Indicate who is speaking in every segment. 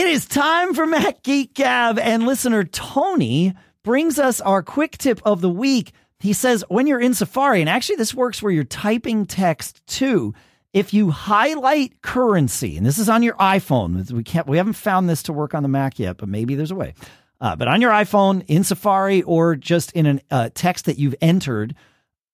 Speaker 1: It is time for Mac Geek Gab, and listener Tony brings us our quick tip of the week. He says when you're in Safari, and actually this works where you're typing text too. If you highlight currency, and this is on your iPhone, we can't, we haven't found this to work on the Mac yet, but maybe there's a way. Uh, but on your iPhone, in Safari, or just in a uh, text that you've entered,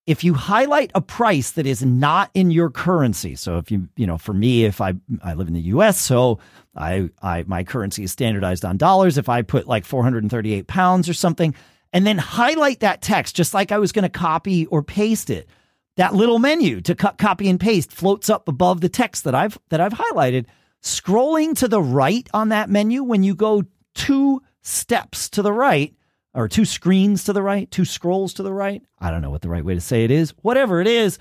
Speaker 1: if you highlight a price that is not in your currency so if you you know for me if i i live in the us so i i my currency is standardized on dollars. If i put like 438 pounds or something and then highlight that text just like i was going to copy or paste it that little menu to cut copy and paste floats up above the text that i've that i've highlighted. Scrolling to the right on that menu when you go two steps to the right or two screens to the right, two scrolls to the right. I don't know what the right way to say it is. Whatever it is,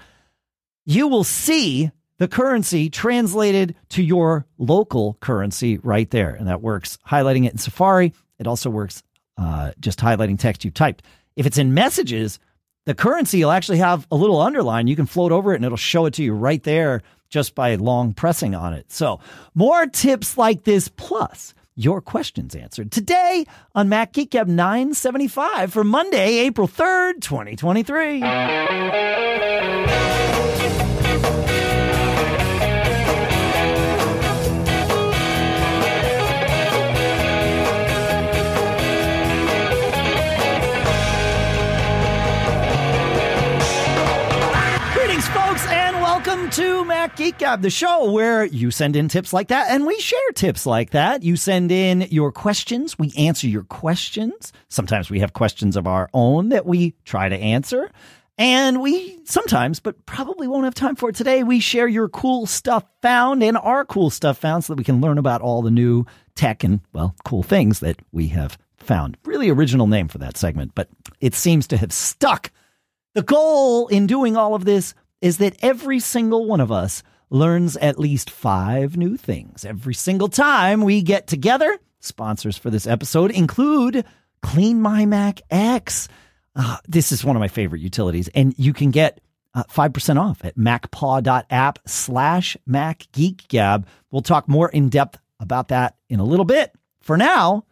Speaker 1: you will see the currency translated to your local currency right there. And that works highlighting it in Safari. It also works uh, just highlighting text you typed. If it's in messages, the currency will actually have a little underline. You can float over it and it'll show it to you right there just by long pressing on it. So, more tips like this, plus your questions answered today on Mac Geek Gab 975 for Monday, April 3rd, 2023. Welcome to Mac Geek Gab, the show where you send in tips like that and we share tips like that. You send in your questions, we answer your questions. Sometimes we have questions of our own that we try to answer. And we sometimes, but probably won't have time for it today, we share your cool stuff found and our cool stuff found so that we can learn about all the new tech and, well, cool things that we have found. Really original name for that segment, but it seems to have stuck. The goal in doing all of this is that every single one of us learns at least five new things every single time we get together. Sponsors for this episode include Clean My Mac X. Uh, this is one of my favorite utilities, and you can get uh, 5% off at macpaw.app slash macgeekgab. We'll talk more in depth about that in a little bit. For now,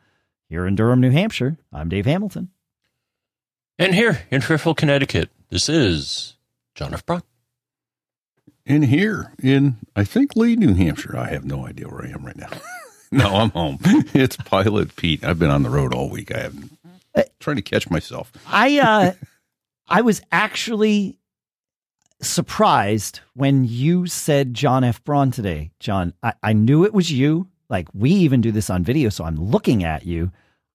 Speaker 1: here in Durham, New Hampshire, I'm Dave Hamilton.
Speaker 2: And here in Fairfield, Connecticut, this is John F. Braun.
Speaker 3: In here in I think Lee, New Hampshire. I have no idea where I am right now. no, I'm home. It's Pilot Pete. I've been on the road all week. I haven't trying to catch myself.
Speaker 1: I uh I was actually surprised when you said John F. Braun today. John, I, I knew it was you. Like we even do this on video, so I'm looking at you.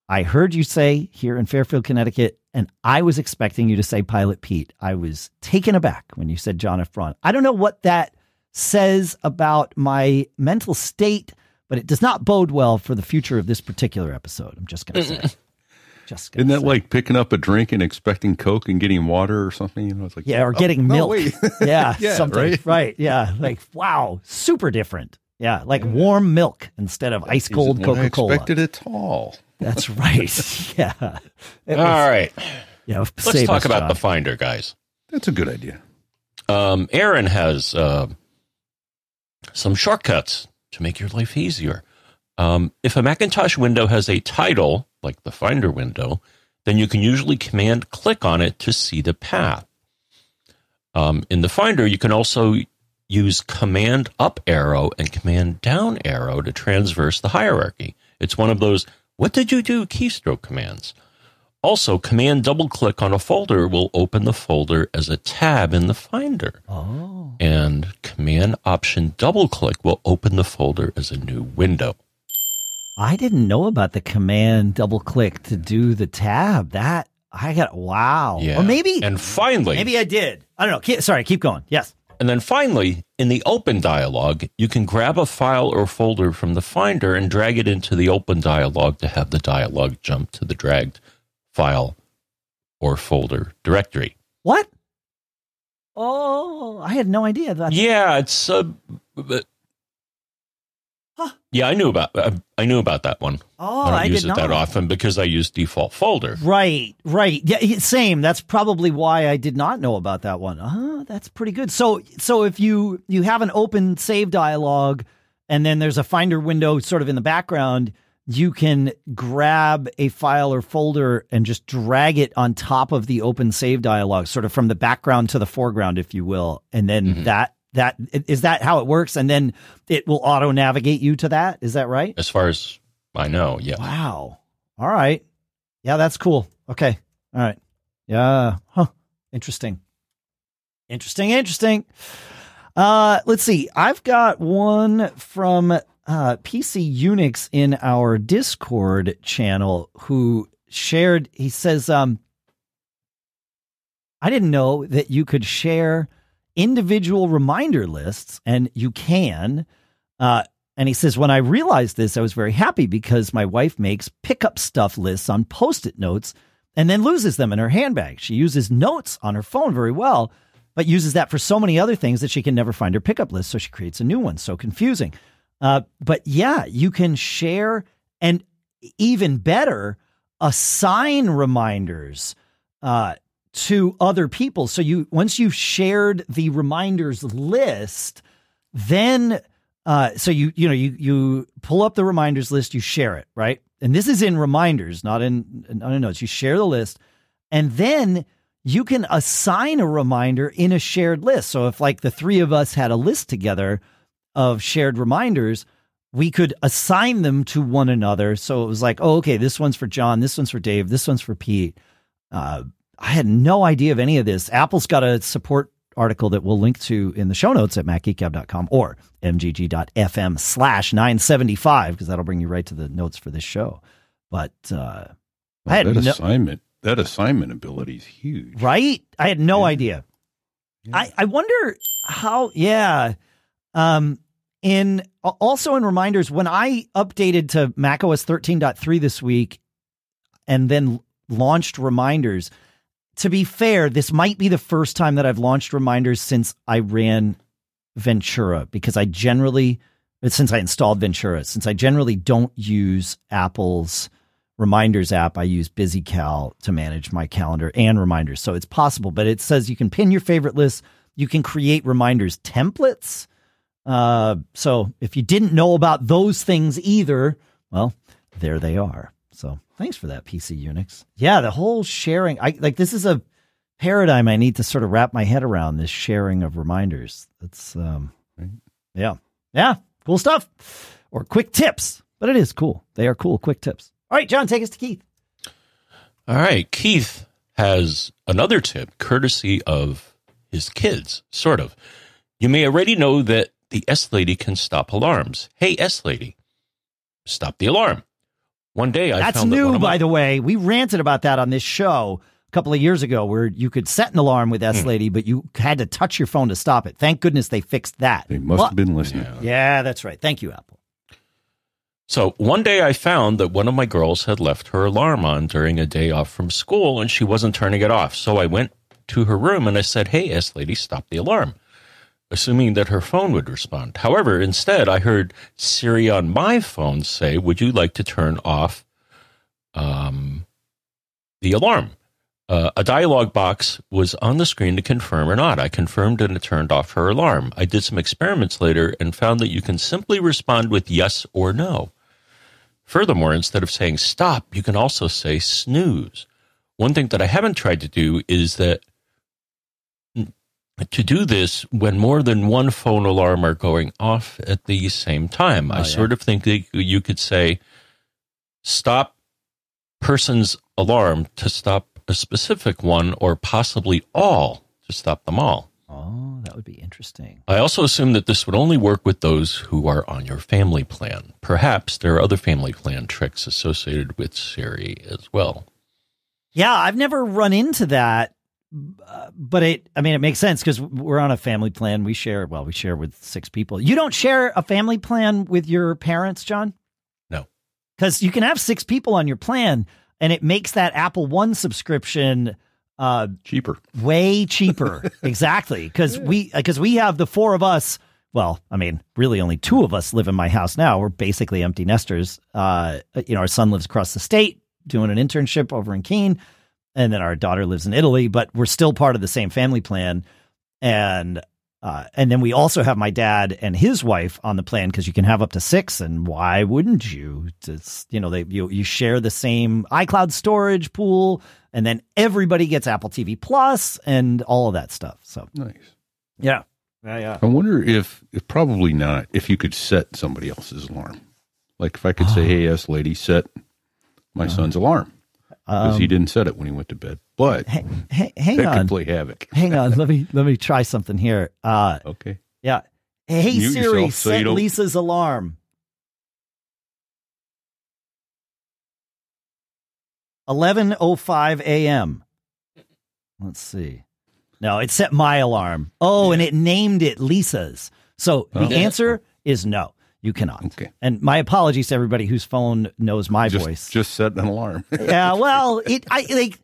Speaker 1: I heard you say here in Fairfield, Connecticut, and I was expecting you to say Pilot Pete. I was taken aback when you said John F. Braun. I don't know what that says about my mental state, but it does not bode well for the future of this particular episode. I'm just going to say. Just gonna
Speaker 3: Isn't that
Speaker 1: say.
Speaker 3: like picking up a drink and expecting Coke and getting water or something? You know, it's like
Speaker 1: Yeah, or
Speaker 3: oh,
Speaker 1: getting
Speaker 3: no,
Speaker 1: milk.
Speaker 3: wait.
Speaker 1: yeah,
Speaker 3: Yeah,
Speaker 1: something.
Speaker 3: right?
Speaker 1: Yeah, like wow, super different. Yeah, like warm milk instead of ice cold
Speaker 3: Isn't
Speaker 1: Coca Cola.
Speaker 3: Expected at all.
Speaker 1: That's right. yeah. It
Speaker 2: All
Speaker 1: was-
Speaker 2: right,
Speaker 1: Yeah.
Speaker 2: let's talk
Speaker 1: us,
Speaker 2: about
Speaker 1: John.
Speaker 2: the Finder, guys.
Speaker 3: That's a good idea.
Speaker 2: Um, Aron has uh, some shortcuts to make your life easier. Um, if a Macintosh window has a title, like the Finder window, then you can usually command click on it to see the path. Um, in the Finder, you can also use command up arrow and command down arrow to transverse the hierarchy. It's one of those what did you do keystroke commands. Also, command double click on a folder will open the folder as a tab in the Finder.
Speaker 1: Oh.
Speaker 2: And command option double click will open the folder as a new window.
Speaker 1: I didn't know about the command double click to do the tab. That I got wow.
Speaker 2: Yeah.
Speaker 1: Or maybe
Speaker 2: And finally,
Speaker 1: maybe I did. I don't know. Sorry, keep going. Yes.
Speaker 2: And then finally, in the open dialog, you can grab a file or folder from the Finder and drag it into the open dialog to have the dialog jump to the dragged file or folder directory.
Speaker 1: What? Oh, I had no idea that.
Speaker 2: Yeah, it's uh, but-
Speaker 1: Huh.
Speaker 2: yeah, I knew about uh, I knew about that one.
Speaker 1: Oh,
Speaker 2: I don't
Speaker 1: I
Speaker 2: use it that often because I use default folder.
Speaker 1: Right, right. Yeah, same. That's probably why I did not know about that one. Uh, that's pretty good. So, so if you you have an open save dialog and then there's a Finder window sort of in the background. You can grab a file or folder and just drag it on top of the open save dialog, sort of from the background to the foreground, if you will, and then
Speaker 2: Mhm.
Speaker 1: that that is that how it works, and then it will auto navigate you to that. Is that right?
Speaker 2: As far as I know, yeah.
Speaker 1: Wow. All right. Yeah, that's cool. Okay. All right. Yeah. Huh. Interesting. Interesting. Interesting. Uh, let's see. I've got one from uh, PC Unix in our Discord channel who shared. He says, um, "I didn't know that you could share individual reminder lists, and you can." Uh, and he says, when I realized this, I was very happy because my wife makes pickup stuff lists on post it notes and then loses them in her handbag. She uses notes on her phone very well, but uses that for so many other things that she can never find her pickup list. So she creates a new one. So confusing. Uh, but yeah, you can share and even better, assign reminders uh, to other people. So you once you've shared the reminders list, then uh, so you you know you you pull up the reminders list, you share it, right? And this is in reminders, not in not in notes. You share the list, and then you can assign a reminder in a shared list. So if like the three of us had a list together of shared reminders, we could assign them to one another. So it was like, oh, okay, this one's for John, this one's for Dave, this one's for Pete. Uh, I had no idea of any of this. Apple's got a support article that we'll link to in the show notes at macgeekgab.com or mgg.fm slash 975 because that'll bring you right to the notes for this show. But uh, I had
Speaker 3: that
Speaker 1: no-
Speaker 3: assignment, that assignment ability is huge.
Speaker 1: right? I had no
Speaker 3: Yeah.
Speaker 1: idea. I, I wonder how, yeah. Um, in also in reminders, when I updated to macOS 13.3 this week and then launched reminders, to be fair, this might be the first time that I've launched reminders since I ran Ventura because I generally, since I installed Ventura, since I generally don't use Apple's reminders app, I use BusyCal to manage my calendar and reminders. So it's possible, but it says you can pin your favorite list. You can create reminders templates. Uh, so if you didn't know about those things either, well, there they are. So thanks for that, PC Unix. Yeah, the whole sharing. I like this is a paradigm I need to sort of wrap my head around. This sharing of reminders. That's um,
Speaker 3: Right.
Speaker 1: yeah, yeah, cool stuff. Or quick tips, but it is cool. They are cool, quick tips. All right, John, take us to Keith.
Speaker 2: All right. Keith has another tip courtesy of his kids, sort of. You may already know that the S Lady can stop alarms. Hey, S Lady, stop the alarm. One day I
Speaker 1: That's
Speaker 2: found that one
Speaker 1: new,
Speaker 2: my-
Speaker 1: by the way. We ranted about that on this show a couple of years ago, where you could set an alarm with
Speaker 2: Hmm.
Speaker 1: S Lady, but you had to touch your phone to stop it. Thank goodness they fixed that.
Speaker 3: They must
Speaker 1: Well-
Speaker 3: have been listening.
Speaker 2: Yeah.
Speaker 1: Yeah, that's right. Thank you, Apple.
Speaker 2: So one day I found that one of my girls had left her alarm on during a day off from school and she wasn't turning it off. So I went to her room and I said, Hey, S lady, stop the alarm, assuming that her phone would respond. However, instead I heard Siri on my phone say, Would you like to turn off um, the alarm? Uh, a dialog box was on the screen to confirm or not. I confirmed and it turned off her alarm. I did some experiments later and found that you can simply respond with yes or no. Furthermore, instead of saying stop, you can also say snooze. One thing that I haven't tried to do is that to do this when more than one phone alarm are going off at the same time.
Speaker 1: Oh,
Speaker 2: I
Speaker 1: yeah.
Speaker 2: sort of think that you could say stop person's alarm to stop a specific one or possibly all to stop them all.
Speaker 1: Oh, that would be interesting.
Speaker 2: I also assume that this would only work with those who are on your family plan. Perhaps there are other family plan tricks associated with Siri as well.
Speaker 1: Yeah, I've never run into that, uh, but it. I mean, it makes sense because we're on a family plan. We share. Well, we share with six people. You don't share a family plan with your parents, John?
Speaker 2: No.
Speaker 1: because you can have six people on your plan, and it makes that Apple One subscription uh,
Speaker 3: Cheaper.
Speaker 1: way cheaper. exactly, because we because we have the four of us. Well, I mean, really, only two of us live in my house now. We're basically empty nesters. Uh, you know, our son lives across the state doing an internship over in Keene, and then our daughter lives in Italy. But we're still part of the same family plan, and Uh, and then we also have my dad and his wife on the plan because you can have up to six. And why wouldn't you? It's, you know, they you you share the same iCloud storage pool, and then everybody gets Apple TV Plus and all of that stuff. So
Speaker 3: Nice.
Speaker 1: yeah, yeah, yeah.
Speaker 3: I wonder if, if probably not, if you could set somebody else's alarm. Like if I could say, hey, yes, lady, set my son's alarm. Because he didn't set it when he went to bed. But
Speaker 1: Hey, hey, hang
Speaker 3: that
Speaker 1: on,
Speaker 3: could play havoc.
Speaker 1: hang on. Let me let me try something here. Uh,
Speaker 3: Okay.
Speaker 1: yeah. Hey
Speaker 3: Mute
Speaker 1: Siri,
Speaker 3: so
Speaker 1: set Lisa's alarm. Eleven oh five a.m. Let's see. No, it set my alarm. Oh, and it named it Lisa's. So the
Speaker 3: Oh.
Speaker 1: answer is no. You cannot.
Speaker 3: Okay.
Speaker 1: And my apologies to everybody whose phone knows my
Speaker 3: Just,
Speaker 1: voice.
Speaker 3: just set an alarm.
Speaker 1: yeah, well, it I like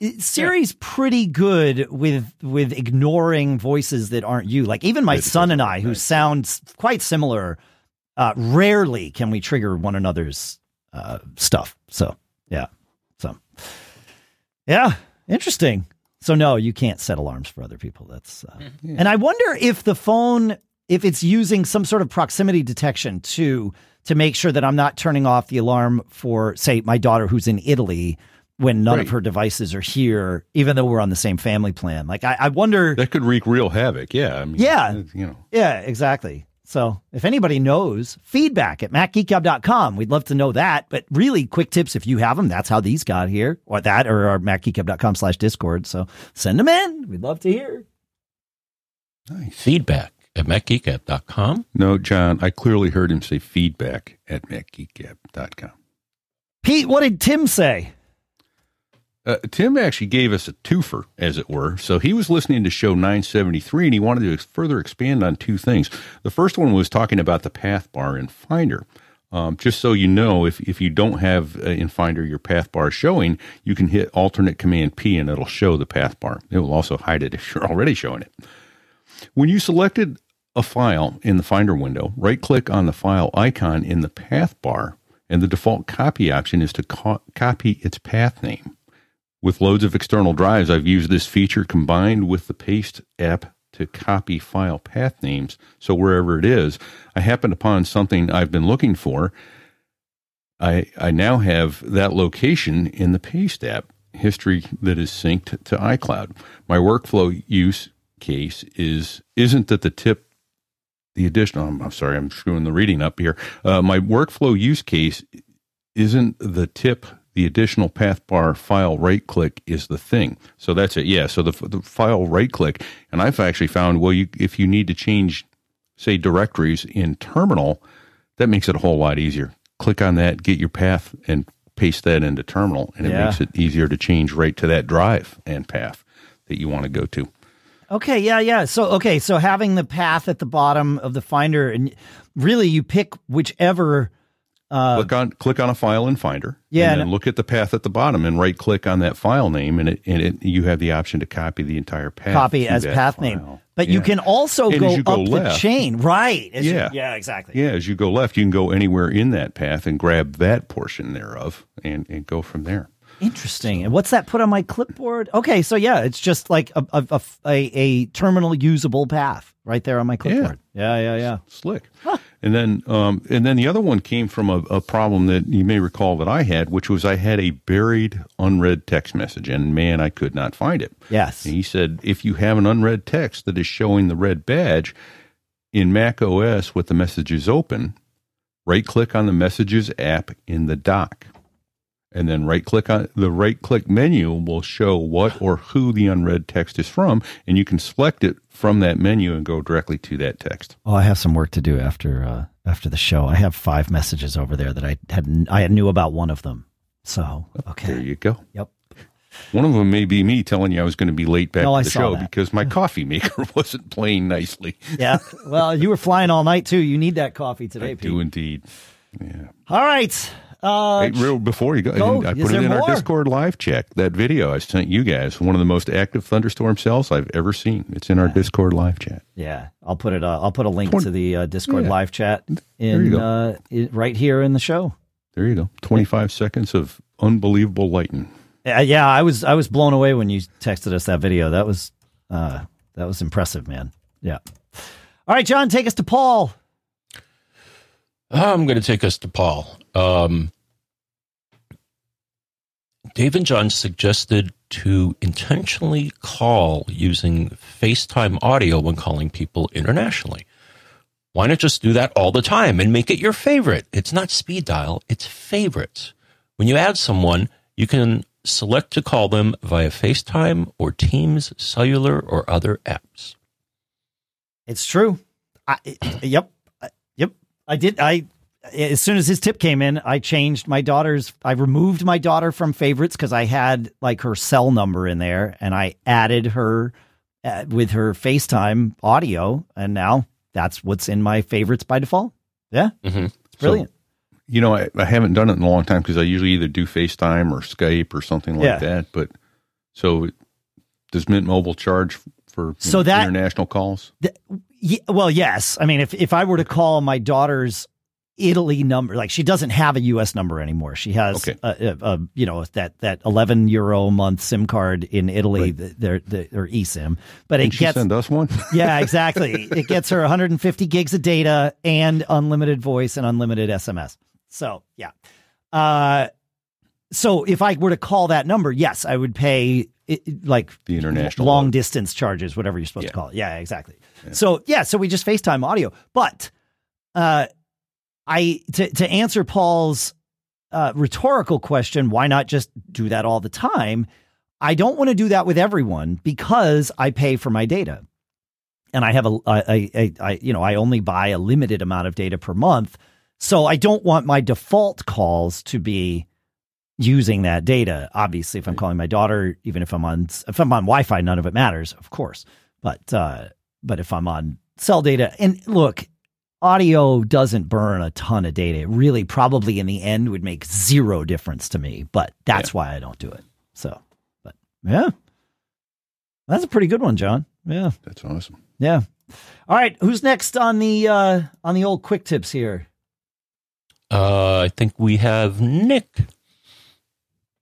Speaker 1: it- Siri's pretty good with with ignoring voices that aren't you. Like even my
Speaker 3: It
Speaker 1: son and I, who
Speaker 3: recognize.
Speaker 1: sound quite similar, uh, rarely can we trigger one another's uh, stuff. So yeah, so yeah, interesting. So no, you can't set alarms for other people. That's uh, and I wonder if the phone if it's using some sort of proximity detection too to make sure that I'm not turning off the alarm for say my daughter who's in Italy when none of her devices are here, even though we're on the same family plan. Like I, I wonder.
Speaker 3: that could wreak real havoc. Yeah. I mean,
Speaker 1: Yeah.
Speaker 3: You know,
Speaker 1: Yeah, exactly. So if anybody knows, feedback at macgeekgab.com. We'd love to know that. But really quick tips if you have them, that's how these got here. Or that or our macgeekgab.com slash discord. So send them in. We'd love to hear.
Speaker 3: nice.
Speaker 2: Feedback at macgeekgab.com.
Speaker 3: No, John, I clearly heard him say feedback at macgeekgab.com.
Speaker 1: Pete, what did Tim say?
Speaker 3: Uh, Tim actually gave us a twofer, as it were. So he was listening to show 973 and he wanted to further expand on two things. The first one was talking about the path bar in Finder. Um, just so you know, if, if you don't have uh, in Finder your path bar showing, you can hit alternate command P and it'll show the path bar. It will also hide it if you're already showing it. When you selected a file in the Finder window, right click on the file icon in the path bar, and the default copy option is to co- copy its path name. With loads of external drives, I've used this feature combined with the Paste app to copy file path names. So wherever it is, I happen upon something I've been looking for. I, I now have that location in the Paste app history that is synced to iCloud. My workflow use case is isn't that the tip the additional I'm, I'm sorry I'm screwing the reading up here. Uh, my workflow use case isn't the tip the additional path bar file right click is the thing. So that's it. Yeah. So the, the file right click, and I've actually found well, you if you need to change, say directories in terminal, that makes it a whole lot easier. Click on that, get your path, and paste that into terminal, and it
Speaker 1: Yeah.
Speaker 3: makes it easier to change right to that drive and path that you want to go to.
Speaker 1: Okay, yeah, yeah. So okay, so having the path at the bottom of the finder and really you pick whichever uh,
Speaker 3: click on click on a file in Finder.
Speaker 1: Yeah,
Speaker 3: and look at the path at the bottom and right click on that file name, and it and it you have the option to copy the entire path.
Speaker 1: copy as path
Speaker 3: file.
Speaker 1: name. But you can also
Speaker 3: And
Speaker 1: go,
Speaker 3: go
Speaker 1: up the chain. Right. As you-
Speaker 3: Yeah.
Speaker 1: yeah, exactly.
Speaker 3: Yeah, as you go left, you can go anywhere in that path and grab that portion thereof and, and go from there.
Speaker 1: Interesting. And what's that put on my clipboard? Okay, so yeah, it's just like a a, a, a, terminal usable path right there on my clipboard. Yeah, yeah, yeah.
Speaker 3: Slick. And then um, and then the other one came from a, a problem that you may recall that I had, which was I had a buried unread text message, and man, I could not find it.
Speaker 1: Yes.
Speaker 3: And he said, if you have an unread text that is showing the red badge in Mac OS with the messages open, right click on the messages app in the dock. And then right click on the right click menu will show what or who the unread text is from. And you can select it from that menu and go directly to that text.
Speaker 1: Oh, I have some work to do after uh, after the show. I have five messages over there that I had I knew about one of them. So okay There
Speaker 3: you go.
Speaker 1: Yep.
Speaker 3: One of them may be me telling you I was going to be late back
Speaker 1: No,
Speaker 3: to the show
Speaker 1: that.
Speaker 3: because my coffee maker wasn't playing nicely.
Speaker 1: Yeah. Well, you were flying all night too. You need that coffee today,
Speaker 3: I
Speaker 1: Pete.
Speaker 3: do indeed. Yeah.
Speaker 1: All right. Uh,
Speaker 3: Hey, real before you go,
Speaker 1: go.
Speaker 3: I put it in
Speaker 1: more?
Speaker 3: our Discord live check. That video I sent you guys, one of the most active thunderstorm cells I've ever seen. It's in our Discord live chat.
Speaker 1: yeah, I'll put it. Uh, I'll put a link
Speaker 3: Twenty-
Speaker 1: to the uh, Discord
Speaker 3: Yeah.
Speaker 1: live chat in uh, i right here in the show.
Speaker 3: There you go. Twenty five seconds of unbelievable lightning.
Speaker 1: Yeah, yeah, I was I was blown away when you texted us that video. That was uh, that was impressive, man. Yeah. All right, John, take us to Paul.
Speaker 2: I'm going to take us to Paul. Um, Dave and John suggested to intentionally call using FaceTime audio when calling people internationally. Why not just do that all the time and make it your favorite? It's not speed dial, it's favorites. When you add someone, you can select to call them via FaceTime or Teams, cellular, or other apps.
Speaker 1: It's true. I, yep. Yep. I did. I as soon as his tip came in, I changed my daughter's. I removed my daughter from favorites because I had like her cell number in there, and I added her uh, with her FaceTime audio, and now that's what's in my favorites by default. Yeah,
Speaker 2: mm-hmm.
Speaker 1: it's brilliant.
Speaker 3: So, you know, I, I, haven't done it in a long time because I usually either do FaceTime or Skype or something like yeah. that. But so does Mint Mobile charge for so know, that international calls?
Speaker 1: yeah, well, yes. I mean, if if I were to call my daughter's Italy number. Like she doesn't have a U.S. number anymore. She has okay. a, a, a, you know that that eleven euro a month SIM card in Italy. Right. Or eSIM, but
Speaker 3: Can
Speaker 1: it gets
Speaker 3: send us one.
Speaker 1: yeah, exactly. it gets her 150 gigs of data and unlimited voice and unlimited SMS. So yeah. Uh, so if I were to call that number, yes, I would pay it, like
Speaker 3: the international
Speaker 1: long distance charges, whatever you're supposed yeah. to call it. Yeah, exactly. Yeah. So yeah, so we just FaceTime audio, but. Uh, I to to answer Paul's uh, rhetorical question, why not just do that all the time? I don't want to do that with everyone because I pay for my data, and I have a, a, a, a you know I only buy a limited amount of data per month, so I don't want my default calls to be using that data. Obviously, if I'm calling my daughter, even if I'm on if I'm on Wi-Fi, none of it matters, of course. But uh, but if I'm on cell data, and look, audio doesn't burn a ton of data. It really probably in the end would make zero difference to me, but that's yeah. why I don't do it. So, but yeah. That's a pretty good one, John. Yeah.
Speaker 3: That's awesome.
Speaker 1: Yeah. All right, who's next on the uh on the old quick tips here?
Speaker 2: Uh I think we have Nick.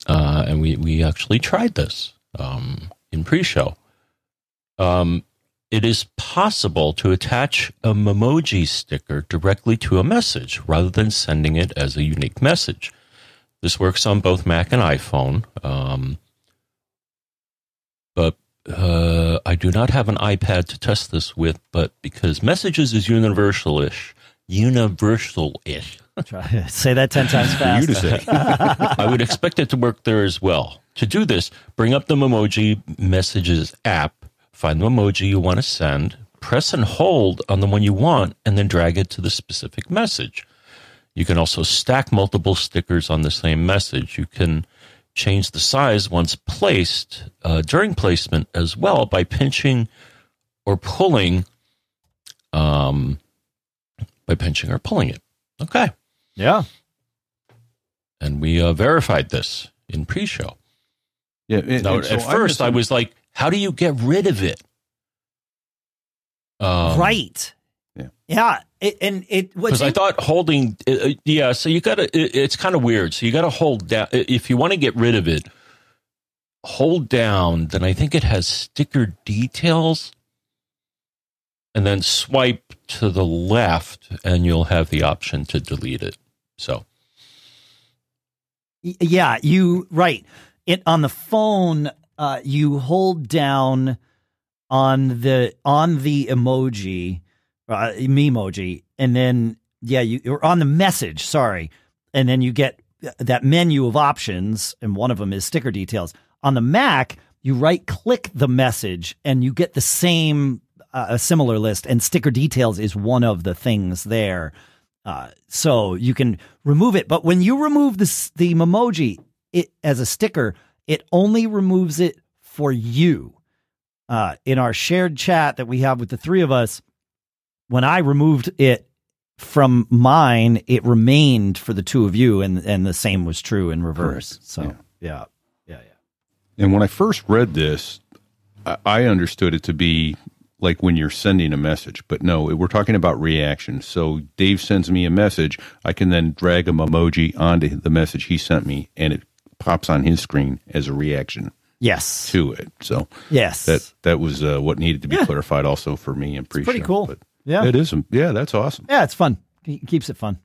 Speaker 2: Uh and we we actually tried this um in pre-show. Um it is possible to attach a Memoji sticker directly to a message rather than sending it as a unique message. This works on both Mac and iPhone, um, but uh, I do not have an iPad to test this with. But because messages is universal-ish, universal-ish.
Speaker 1: Try say that ten times fast.
Speaker 3: you to say.
Speaker 2: I would expect it to work there as well. To do this, bring up the Memoji Messages app find the emoji you want to send, press and hold on the one you want, and then drag it to the specific message. You can also stack multiple stickers on the same message. You can change the size once placed uh, during placement as well by pinching or pulling, um, by pinching or pulling it. Okay.
Speaker 1: Yeah.
Speaker 2: And we uh, verified this in pre-show.
Speaker 3: Yeah. It,
Speaker 2: now, at so first, I was like, how do you get rid of it?
Speaker 1: Um, right.
Speaker 3: Yeah.
Speaker 1: Yeah. It, and it
Speaker 2: because I thought holding, uh, uh yeah. So you got to. It, it's kind of weird. So you got to hold down if you want to get rid of it. Hold down. Then I think it has sticker details, and then swipe to the left, and you'll have the option to delete it. So.
Speaker 1: Yeah, you right. It on the phone uh, you hold down on the on the emoji, uh, emoji, and then yeah, you or on the message. Sorry, and then you get that menu of options, and one of them is sticker details. On the Mac, you right click the message, and you get the same uh, a similar list, and sticker details is one of the things there. Uh, so you can remove it, but when you remove the the emoji it as a sticker, it only removes it for you. Uh, in our shared chat that we have with the three of us, when I removed it from mine, it remained for the two of you, and and the same was true in reverse. So yeah, yeah, yeah. yeah.
Speaker 3: And when I first read this, I, I understood it to be like when you're sending a message, but no, we're talking about reaction. So Dave sends me a message, I can then drag a emoji onto the message he sent me, and it pops on his screen as a reaction.
Speaker 1: Yes.
Speaker 3: to it. So
Speaker 1: Yes.
Speaker 3: that that was uh, what needed to be
Speaker 1: Yeah.
Speaker 3: clarified also for me and pre
Speaker 1: pretty cool. Yeah.
Speaker 3: it is. Yeah, that's awesome.
Speaker 1: Yeah, it's fun. It keeps it fun.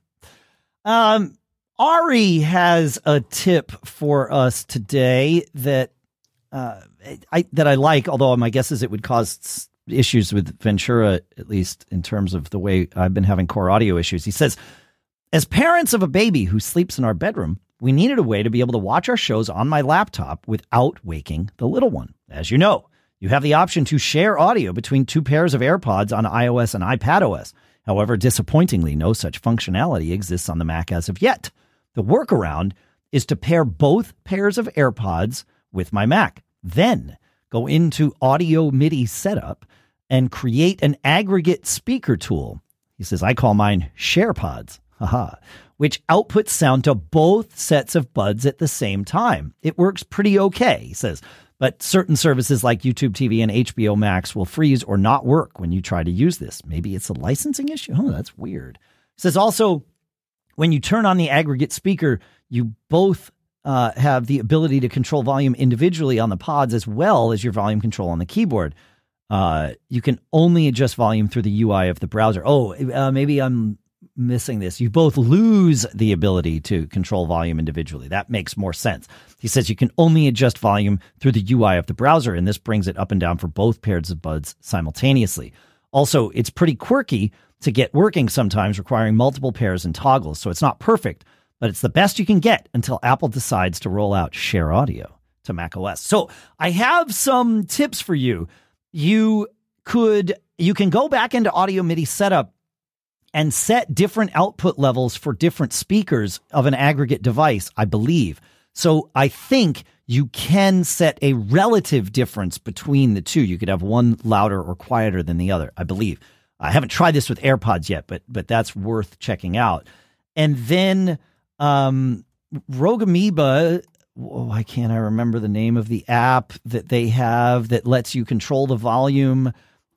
Speaker 1: Um, Ari has a tip for us today that uh, I that I like. Although my guess is it would cause issues with Ventura, at least in terms of the way I've been having core audio issues. He says, as parents of a baby who sleeps in our bedroom, we needed a way to be able to watch our shows on my laptop without waking the little one. As you know, you have the option to share audio between two pairs of AirPods on iOS and iPadOS. However, disappointingly, no such functionality exists on the Mac as of yet. The workaround is to pair both pairs of AirPods with my Mac. Then go into Audio MIDI setup and create an aggregate speaker tool. He says, I call mine SharePods, haha, which outputs sound to both sets of buds at the same time. It works pretty okay, he says, but certain services like YouTube TV and HBO Max will freeze or not work when you try to use this. Maybe it's a licensing issue. Oh, that's weird. He says also, when you turn on the aggregate speaker, you both uh, have the ability to control volume individually on the pods as well as your volume control on the keyboard. Uh, you can only adjust volume through the UI of the browser. Oh, uh, maybe I'm missing this. You both lose the ability to control volume individually. That makes more sense. He says you can only adjust volume through the UI of the browser, and this brings it up and down for both pairs of buds simultaneously. Also, it's pretty quirky to get working sometimes, requiring multiple pairs and toggles. So it's not perfect, but it's the best you can get until Apple decides to roll out Share Audio to macOS. So I have some tips for you. You could you can go back into Audio MIDI setup and set different output levels for different speakers of an aggregate device, I believe. So I think you can set a relative difference between the two. You could have one louder or quieter than the other, I believe. I haven't tried this with AirPods yet, but but that's worth checking out. And then um Rogue Amoeba, why can't I remember the name of the app that they have that lets you control the volume?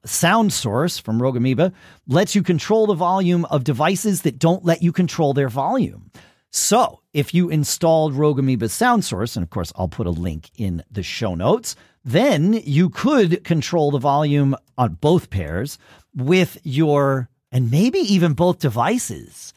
Speaker 1: Sound Source from Rogue Amoeba lets you control the volume of devices that don't let you control their volume. So, if you installed Rogue Amoeba's Sound Source, and of course I'll put a link in the show notes, then you could control the volume on both pairs with your and maybe even both devices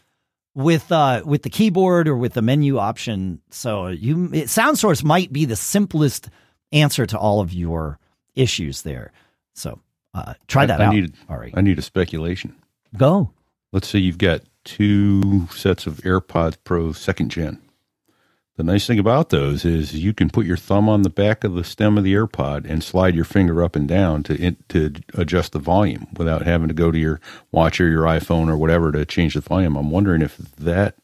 Speaker 1: with uh with the keyboard or with the menu option. So you it, Sound Source might be the simplest answer to all of your issues there. So uh, try that
Speaker 3: I, I
Speaker 1: out.
Speaker 3: Need,
Speaker 1: all right,
Speaker 3: I need a speculation.
Speaker 1: go.
Speaker 3: Let's say you've got two sets of AirPods Pro second gen. The nice thing about those is you can put your thumb on the back of the stem of the AirPod and slide your finger up and down to in, to adjust the volume without having to go to your watch or your iPhone or whatever to change the volume. I'm wondering if that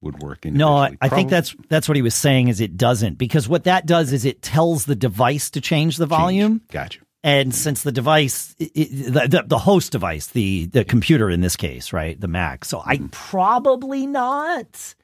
Speaker 3: would work.
Speaker 1: No, I. I think that's that's what he was saying. Is it doesn't because what that does is it tells the device to change the volume.
Speaker 3: change. Gotcha.
Speaker 1: And since the device, it, it- the, the the host device, the the computer in this case, right, the Mac. So I mm-hmm. probably not,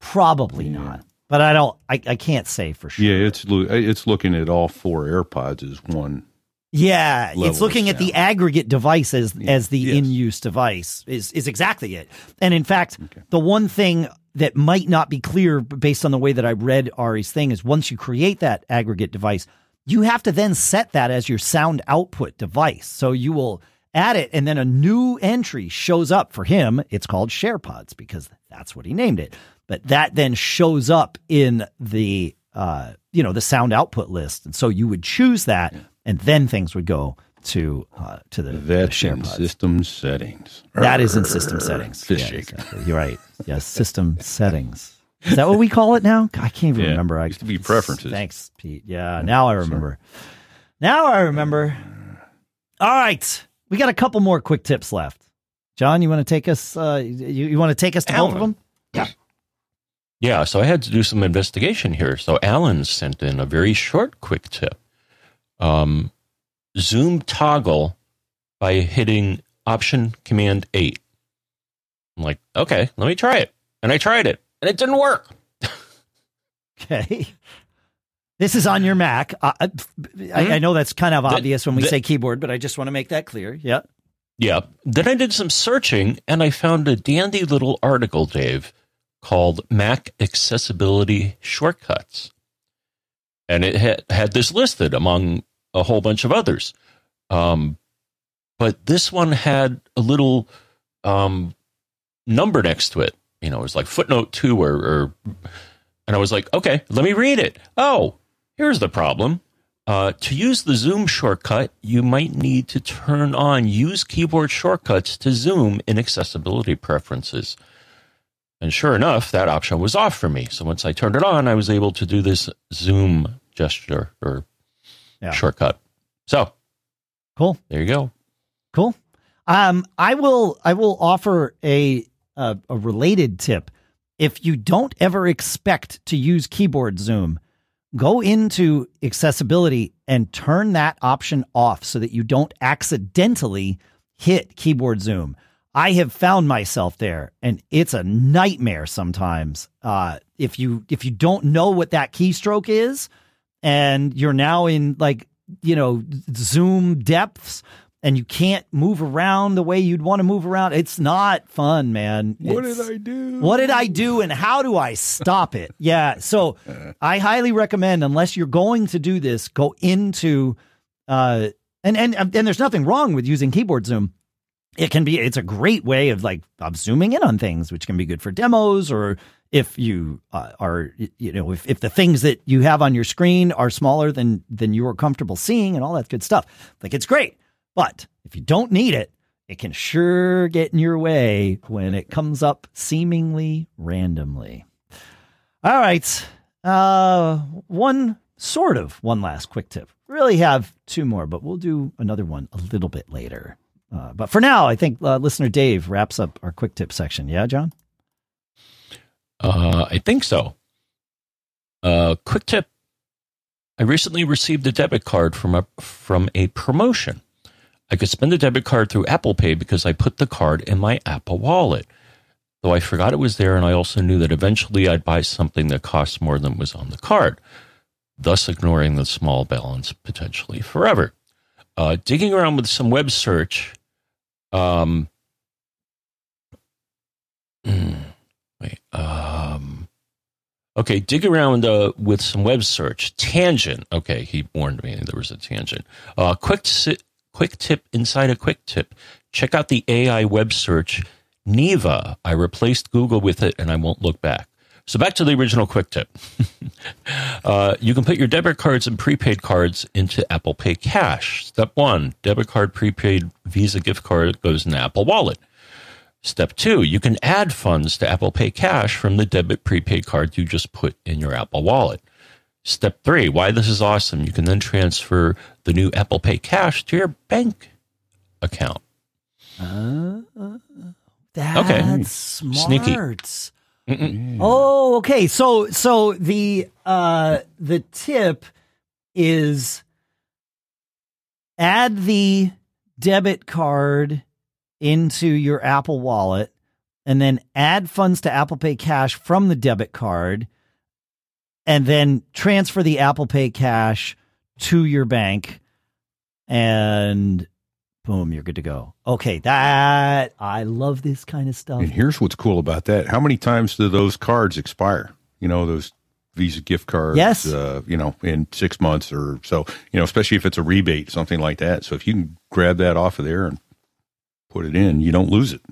Speaker 1: probably not. But I don't. I, I can't say for sure.
Speaker 3: Yeah, it's loo- eh, it's looking at all four AirPods as one.
Speaker 1: Yeah, it's looking at the aggregate device as as the
Speaker 3: Yes.
Speaker 1: in use device is is exactly it. And in fact, the one thing that might not be clear based on the way that I read Ari's thing is once you create that aggregate device, you have to then set that as your sound output device. So you will add it and then a new entry shows up for him. It's called SharePods because that's what he named it. But that then shows up in the uh, you know, the sound output list. And so you would choose that and then things would go to uh, to the, the
Speaker 3: That's in
Speaker 1: SharePods.
Speaker 3: system settings.
Speaker 1: That is in system settings.
Speaker 3: Fish
Speaker 1: Yeah,
Speaker 3: shaker.
Speaker 1: exactly. You're right. Yes, system settings. Is that what we call it now? I can't even
Speaker 3: Yeah,
Speaker 1: remember. I
Speaker 3: used to be preferences.
Speaker 1: Thanks, Pete. Yeah, now I remember. Now I remember. All right, we got a couple more quick tips left. John, you want to take us? Uh, you, you want to take us to both of them?
Speaker 2: Yeah, Yeah. so I had to do some investigation here. So Allen sent in a very short, quick tip. Um, zoom toggle by hitting Option Command 8. I'm like, okay, let me try it. And I tried it, and it didn't work.
Speaker 1: Okay. This is on your Mac. Uh, I, I, I know that's kind of obvious when we
Speaker 2: that-
Speaker 1: say keyboard, but I just want to make that clear. Yeah.
Speaker 2: Yeah. Then I did some searching, and I found a dandy little article, Dave, called Mac Accessibility Shortcuts. and it had, had this listed among a whole bunch of others. Um, but this one had a little um, number next to it. You know, it was like footnote two or, or and I was like, okay, let me read it. Oh, here's the problem. Uh, to use the Zoom shortcut, you might need to turn on Use Keyboard Shortcuts to Zoom in Accessibility Preferences. And sure enough, that option was off for me. So once I turned it on, I was able to do this Zoom gesture or
Speaker 1: Yeah.
Speaker 2: shortcut. So
Speaker 1: Cool.
Speaker 2: there you go.
Speaker 1: Cool. Um, I will I will offer a a, a related tip. If you don't ever expect to use keyboard zoom, go into accessibility and turn that option off so that you don't accidentally hit keyboard zoom. I have found myself there and it's a nightmare sometimes. Uh, if you if you don't know what that keystroke is and you're now in like, you know, zoom depths and you can't move around the way you'd want to move around, it's not fun, man.
Speaker 3: What
Speaker 1: It's-
Speaker 3: did I do?
Speaker 1: what did I do and how do I stop it? Yeah. So I highly recommend, unless you're going to do this, go into uh and and and there's nothing wrong with using keyboard zoom. It can be it's a great way of like of zooming in on things, which can be good for demos or if you uh, are you know if, if the things that you have on your screen are smaller than than you are comfortable seeing and all that good stuff. Like it's great. But if you don't need it, it can sure get in your way when it comes up seemingly randomly. All right. Uh one sort of one last quick tip. Really have two more, but we'll do another one a little bit later. Uh, but for now, I think uh, listener Dave wraps up our quick tip section. Yeah, John?
Speaker 2: Uh, I think so. Uh, quick tip: I recently received a debit card from a from a promotion. I could spend the debit card through Apple Pay because I put the card in my Apple Wallet. Though I forgot it was there, and I also knew that eventually I'd buy something that costs more than was on the card, thus ignoring the small balance potentially forever. Uh, digging around with some web search, um, hmm, wait, um, okay, dig around uh, with some web search. Tangent. Okay, he warned me there was a tangent. Uh, quick, quick tip inside a quick tip. Check out the AI web search Neeva. I replaced Google with it, and I won't look back. So back to the original quick tip. uh, you can put your debit cards and prepaid cards into Apple Pay Cash. Step one, debit card, prepaid Visa gift card goes in Apple Wallet. Step two, you can add funds to Apple Pay Cash from the debit prepaid card you just put in your Apple Wallet. Step three, why this is awesome, you can then transfer the new Apple Pay Cash to your bank account.
Speaker 1: Uh, that's
Speaker 2: Okay.
Speaker 1: smart.
Speaker 2: Sneaky.
Speaker 3: Mm.
Speaker 1: Oh, okay. So so the uh the tip is add the debit card into your Apple wallet and then add funds to Apple Pay Cash from the debit card and then transfer the Apple Pay Cash to your bank and boom, you're good to go. Okay, that I love this kind of stuff.
Speaker 3: And here's what's cool about that. How many times do those cards expire? You know, those Visa gift cards,
Speaker 1: Yes.
Speaker 3: uh, you know, in six months or so, you know, especially if it's a rebate, something like that. So if you can grab that off of there and put it in, you don't lose it.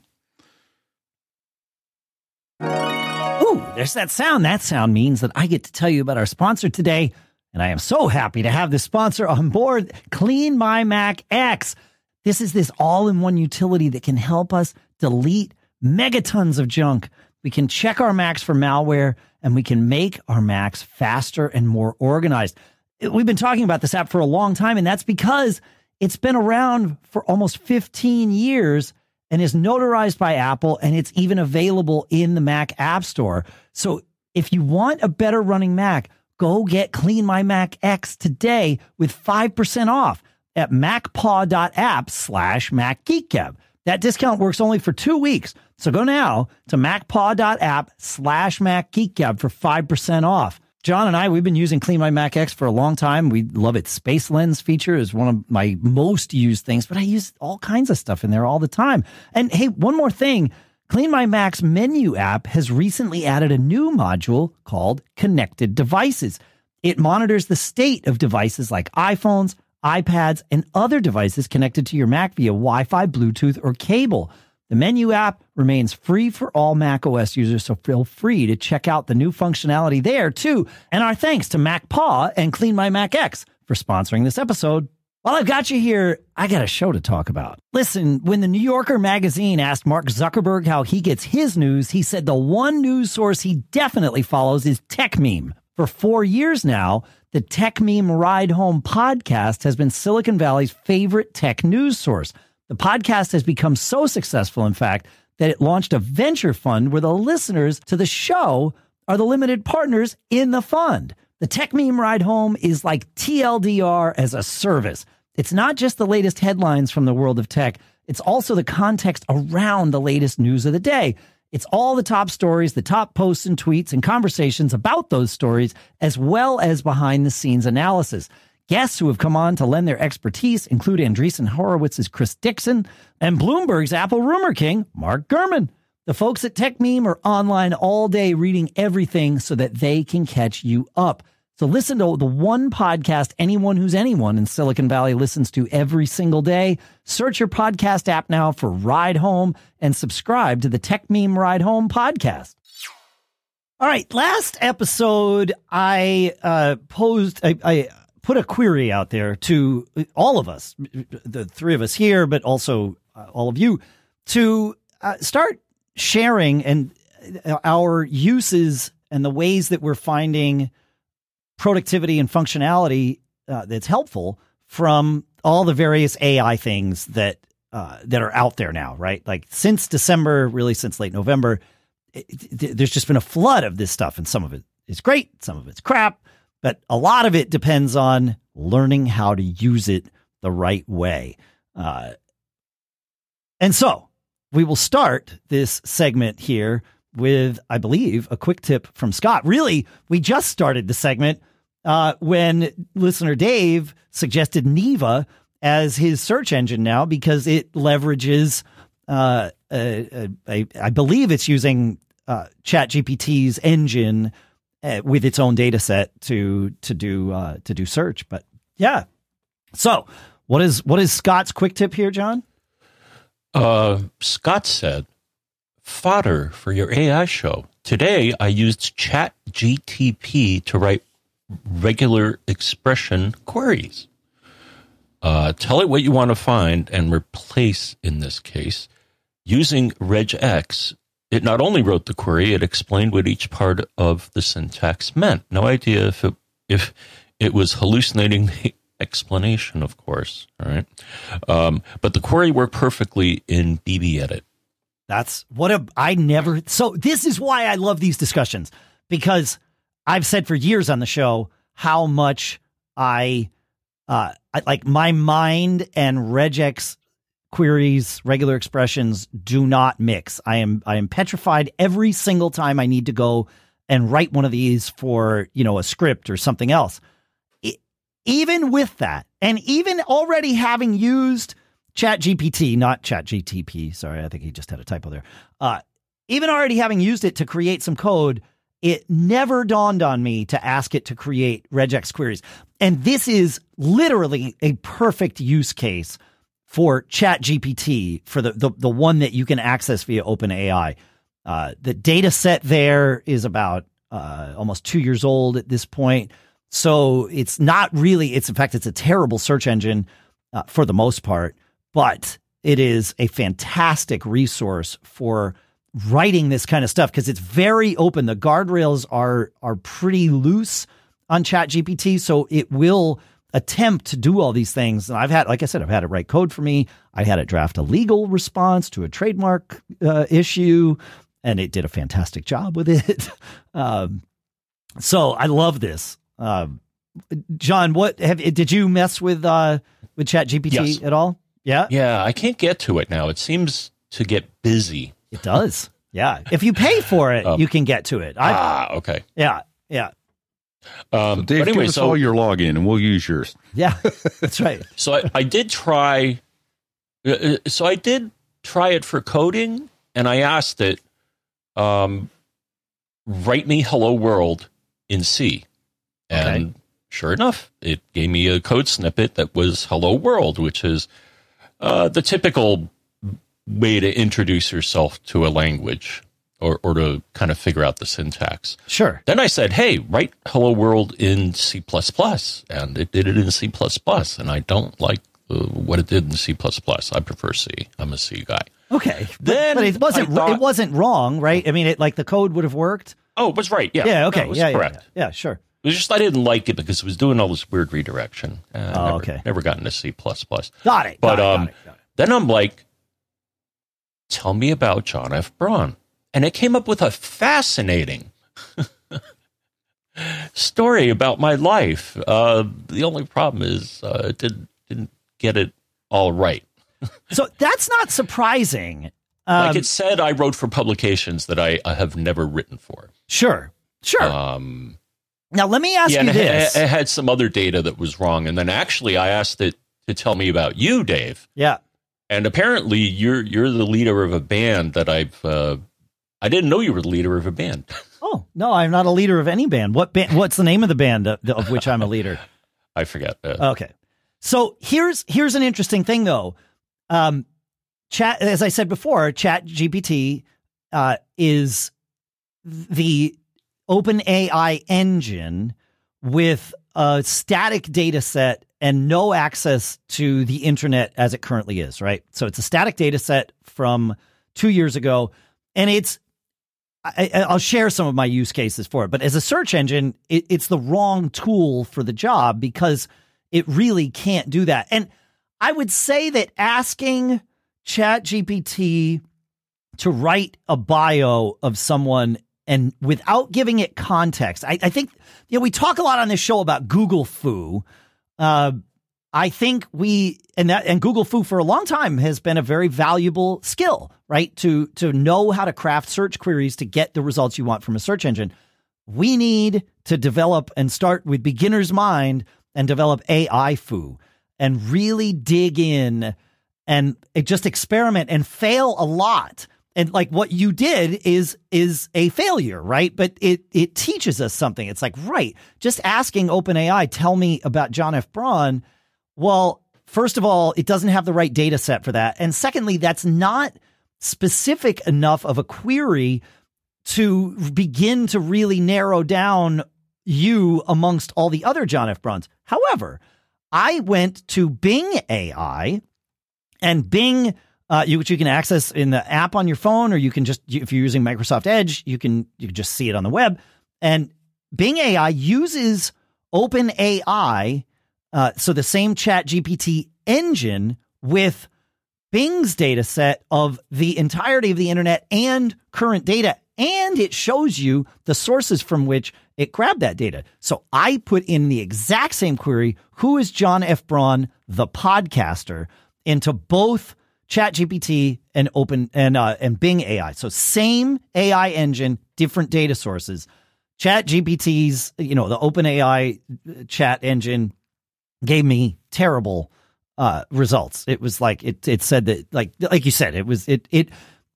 Speaker 1: There's that sound. That sound means that I get to tell you about our sponsor today. And I am so happy to have this sponsor on board, Clean My Mac X. This is this all in one utility that can help us delete megatons of junk. We can check our Macs for malware and we can make our Macs faster and more organized. We've been talking about this app for a long time, and that's because it's been around for almost 15 years and is notarized by Apple, and it's even available in the Mac App Store. So if you want a better running Mac, go get Clean My Mac X today with 5% off at macpaw.app slash macgeekgab. That discount works only for two weeks. So go now to macpaw.app slash macgeekgab for 5% off. John and I, we've been using Clean My Mac X for a long time. We love its Space Lens feature is one of my most used things, but I use all kinds of stuff in there all the time. And hey, one more thing. Clean My Mac's menu app has recently added a new module called Connected Devices. It monitors the state of devices like iPhones, iPads, and other devices connected to your Mac via Wi Fi, Bluetooth, or cable. The menu app remains free for all Mac OS users, so feel free to check out the new functionality there too. And our thanks to MacPaw and Clean My Mac X for sponsoring this episode. While I've got you here, I got a show to talk about. Listen, when the New Yorker magazine asked Mark Zuckerberg how he gets his news, he said the one news source he definitely follows is Techmeme. For four years now, the Techmeme Ride Home podcast has been Silicon Valley's favorite tech news source. The podcast has become so successful, in fact, that it launched a venture fund where the listeners to the show are the limited partners in the fund. The Techmeme Ride Home is like TLDR as a service. It's not just the latest headlines from the world of tech, it's also the context around the latest news of the day. It's all the top stories, the top posts and tweets and conversations about those stories, as well as behind the scenes analysis. Guests who have come on to lend their expertise include Andreessen Horowitz's Chris Dixon and Bloomberg's Apple rumor king, Mark Gurman. The folks at Techmeme are online all day reading everything so that they can catch you up. So listen to the one podcast anyone who's anyone in Silicon Valley listens to every single day. Search your podcast app now for Ride Home and subscribe to the Techmeme Ride Home podcast. All right, last episode I uh, posed I, I put a query out there to all of us, the three of us here, but also uh, all of you, to uh, start sharing and uh, our uses and the ways that we're finding productivity and functionality uh, that's helpful from all the various AI things that uh, that are out there now, right? Like since December, really since late November, it, it, there's just been a flood of this stuff, and some of it is great, some of it's crap. But a lot of it depends on learning how to use it the right way. Uh, and so we will start this segment here with, I believe, a quick tip from Scott. Really, we just started the segment uh, when listener Dave suggested Neeva as his search engine now because it leverages, uh, believe it's using uh, ChatGPT's engine uh, with its own data set to to do uh, to do search. But yeah, so what is what is Scott's quick tip here, John?
Speaker 2: Uh, Scott said, "Fodder for your AI show." Today, I used Chat GTP to write regular expression queries. Uh, tell it what you want to find and replace in this case. Using regex, it not only wrote the query, it explained what each part of the syntax meant. No idea if it, if it was hallucinating the explanation, of course. All right. Um, but the query worked perfectly in BBEdit.
Speaker 1: That's what a, I never, so this is why I love these discussions because I've said for years on the show how much I, uh, I like my mind and regex queries, regular expressions do not mix. I am I am petrified every single time I need to go and write one of these for, you know, a script or something else. It, even with that, and even already having used Chat GPT, not Chat GTP, sorry, I think he just had a typo there. Uh, even already having used it to create some code, it never dawned on me to ask it to create regex queries. And this is literally a perfect use case for Chat GPT for the, the, the one that you can access via OpenAI. Uh, the data set there is about uh, almost two years old at this point. So it's not really, it's in fact, it's a terrible search engine uh, for the most part, but it is a fantastic resource for writing this kind of stuff because it's very open. The guardrails are are pretty loose on ChatGPT, so it will attempt to do all these things. And I've had, like I said, I've had it write code for me. I had it draft a legal response to a trademark uh, issue, and it did a fantastic job with it. um, so I love this. Um, John, what have did you mess with uh, with Chat GPT yes. at all? Yeah,
Speaker 2: yeah. I can't get to it now. It seems to get busy.
Speaker 1: It does. Yeah. If you pay for it, um, you can get to it.
Speaker 2: I've, ah, okay.
Speaker 1: Yeah. Yeah.
Speaker 3: Um, so Dave, anyway, give us so, all your login and we'll use yours.
Speaker 1: Yeah, that's right.
Speaker 2: so I, I did try. Uh, uh, so I did try it for coding, and I asked it, um, write me "Hello World" in C, And
Speaker 1: Okay.
Speaker 2: sure enough, it gave me a code snippet that was "Hello World," which is uh, the typical way to introduce yourself to a language or, or to kind of figure out the syntax.
Speaker 1: Sure.
Speaker 2: Then I said, "Hey, write "Hello World" in C++," and it did it in C++. And I don't like uh, what it did in C++. I prefer C. I'm a C guy.
Speaker 1: Okay.
Speaker 2: Then
Speaker 1: but it wasn't
Speaker 2: thought-
Speaker 1: it wasn't wrong, right? I mean, it like the code would have worked.
Speaker 2: Oh, it was right. Yeah.
Speaker 1: Yeah. Okay.
Speaker 2: Was
Speaker 1: yeah, yeah,
Speaker 2: correct.
Speaker 1: yeah. Yeah. Sure.
Speaker 2: It was just I didn't like it because it was doing all this weird redirection. Uh,
Speaker 1: Oh,
Speaker 2: never,
Speaker 1: okay.
Speaker 2: Never got into C plus plus.
Speaker 1: Got it.
Speaker 2: But
Speaker 1: got it, got
Speaker 2: um,
Speaker 1: it, got it.
Speaker 2: then I'm like, tell me about John F. Braun, and it came up with a fascinating story about my life. Uh, the only problem is uh, it didn't didn't get it all right.
Speaker 1: So that's not surprising. Um,
Speaker 2: like it said, I wrote for publications that I, I have never written for.
Speaker 1: sure. Sure.
Speaker 2: Um,
Speaker 1: now let me ask
Speaker 2: yeah,
Speaker 1: you this.
Speaker 2: it had some other data that was wrong, and then actually I asked it to tell me about you, Dave.
Speaker 1: yeah.
Speaker 2: And apparently, you're you're the leader of a band that I've. Uh, I didn't know you were the leader of a band.
Speaker 1: Oh no, I'm not a leader of any band. What band? What's the name of the band of, of which I'm a leader?
Speaker 2: I forget. Uh,
Speaker 1: Okay. So here's here's an interesting thing though. Um, chat as I said before, Chat GPT uh, is the open AI engine with a static data set and no access to the internet as it currently is, right? So it's a static data set from two years ago, and it's I, I- I'll share some of my use cases for it. But as a search engine, it, it's the wrong tool for the job because it really can't do that. And I would say that asking ChatGPT to write a bio of someone and without giving it context, I, I think you know we talk a lot on this show about Google foo. Uh, I think we and that and Google foo for a long time has been a very valuable skill, right? To to know how to craft search queries to get the results you want from a search engine. We need to develop and start with beginner's mind and develop AI foo and really dig in and just experiment and fail a lot. And like what you did is is a failure, right? But it it teaches us something. It's like, right, just asking OpenAI, tell me about John F. Braun. Well, first of all, it doesn't have the right data set for that. And secondly, that's not specific enough of a query to begin to really narrow down you amongst all the other John F. Brauns. However, I went to Bing AI and Bing, uh, you, which you can access in the app on your phone, or you can just if you're using Microsoft Edge, you can you can just see it on the web. And Bing AI uses OpenAI, uh, so the same Chat GPT engine with Bing's data set of the entirety of the internet and current data, and it shows you the sources from which it grabbed that data. So I put in the exact same query Who is John F. Braun, the podcaster, into both ChatGPT and Open and uh, and Bing AI. So same AI engine, different data sources. ChatGPT's, you know, the OpenAI chat engine gave me terrible uh, results. It was like it it said that like like you said it was it it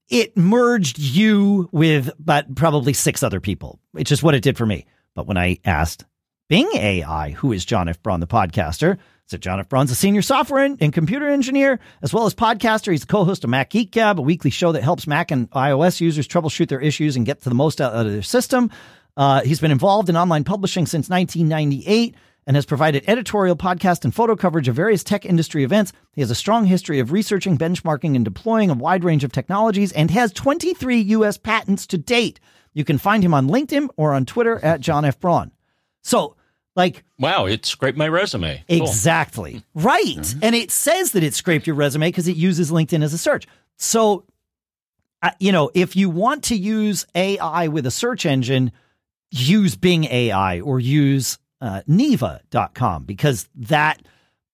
Speaker 1: it merged you with but probably six other people, It's just what it did for me. But when I asked Bing AI, who is John F. Braun, the podcaster, so John F. Braun's a senior software and, computer engineer, as well as podcaster. He's the co-host of Mac Geek Gab, a weekly show that helps Mac and iOS users troubleshoot their issues and get to the most out of their system. Uh, he's been involved in online publishing since 1998 and has provided editorial, podcast, and photo coverage of various tech industry events. He has a strong history of researching, benchmarking, and deploying a wide range of technologies and has 23 U.S. patents to date. You can find him on LinkedIn or on Twitter at John F. Braun. So, like,
Speaker 2: wow, it scraped my resume. Cool.
Speaker 1: Exactly. Right. And it says that it scraped your resume because it uses LinkedIn as a search. So, uh, you know, if you want to use AI with a search engine, use Bing AI or use uh, Neeva.com because that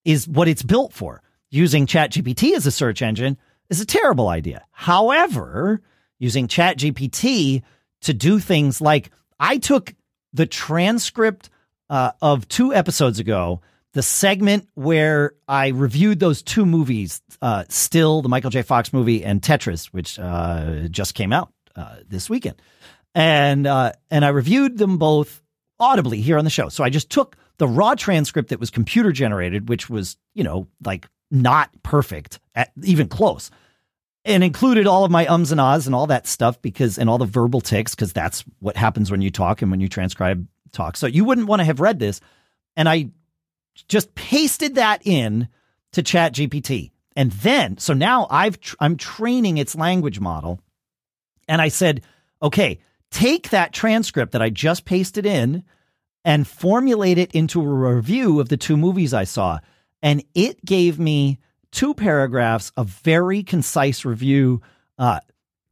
Speaker 1: is what it's built for. Using ChatGPT as a search engine is a terrible idea. However, using ChatGPT to do things like I took the transcript uh, of two episodes ago, the segment where I reviewed those two movies, uh, Still, the Michael J. Fox movie, and Tetris, which uh, just came out uh, this weekend, and uh, and I reviewed them both audibly here on the show. So I just took the raw transcript that was computer generated, which was, you know, like not perfect, at, even close, and included all of my ums and ahs and all that stuff because, and all the verbal ticks, because that's what happens when you talk and when you transcribe talk. So you wouldn't want to have read this. And I just pasted that in to Chat GPT. And then, so now I've tr- I'm training its language model, and I said, okay, take that transcript that I just pasted in and formulate it into a review of the two movies I saw. And it gave me two paragraphs of very concise review. Uh,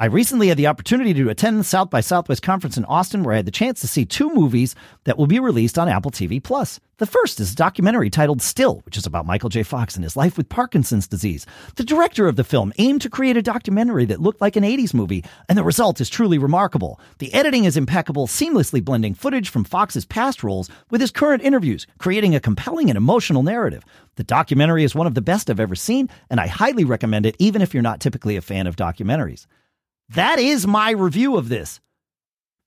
Speaker 1: I recently had the opportunity to attend the South by Southwest conference in Austin, where I had the chance to see two movies that will be released on Apple TV Plus. The first is a documentary titled Still, which is about Michael J. Fox and his life with Parkinson's disease. The director of the film aimed to create a documentary that looked like an 80s movie, and the result is truly remarkable. The editing is impeccable, seamlessly blending footage from Fox's past roles with his current interviews, creating a compelling and emotional narrative. The documentary is one of the best I've ever seen, and I highly recommend it, even if you're not typically a fan of documentaries. That is my review of this.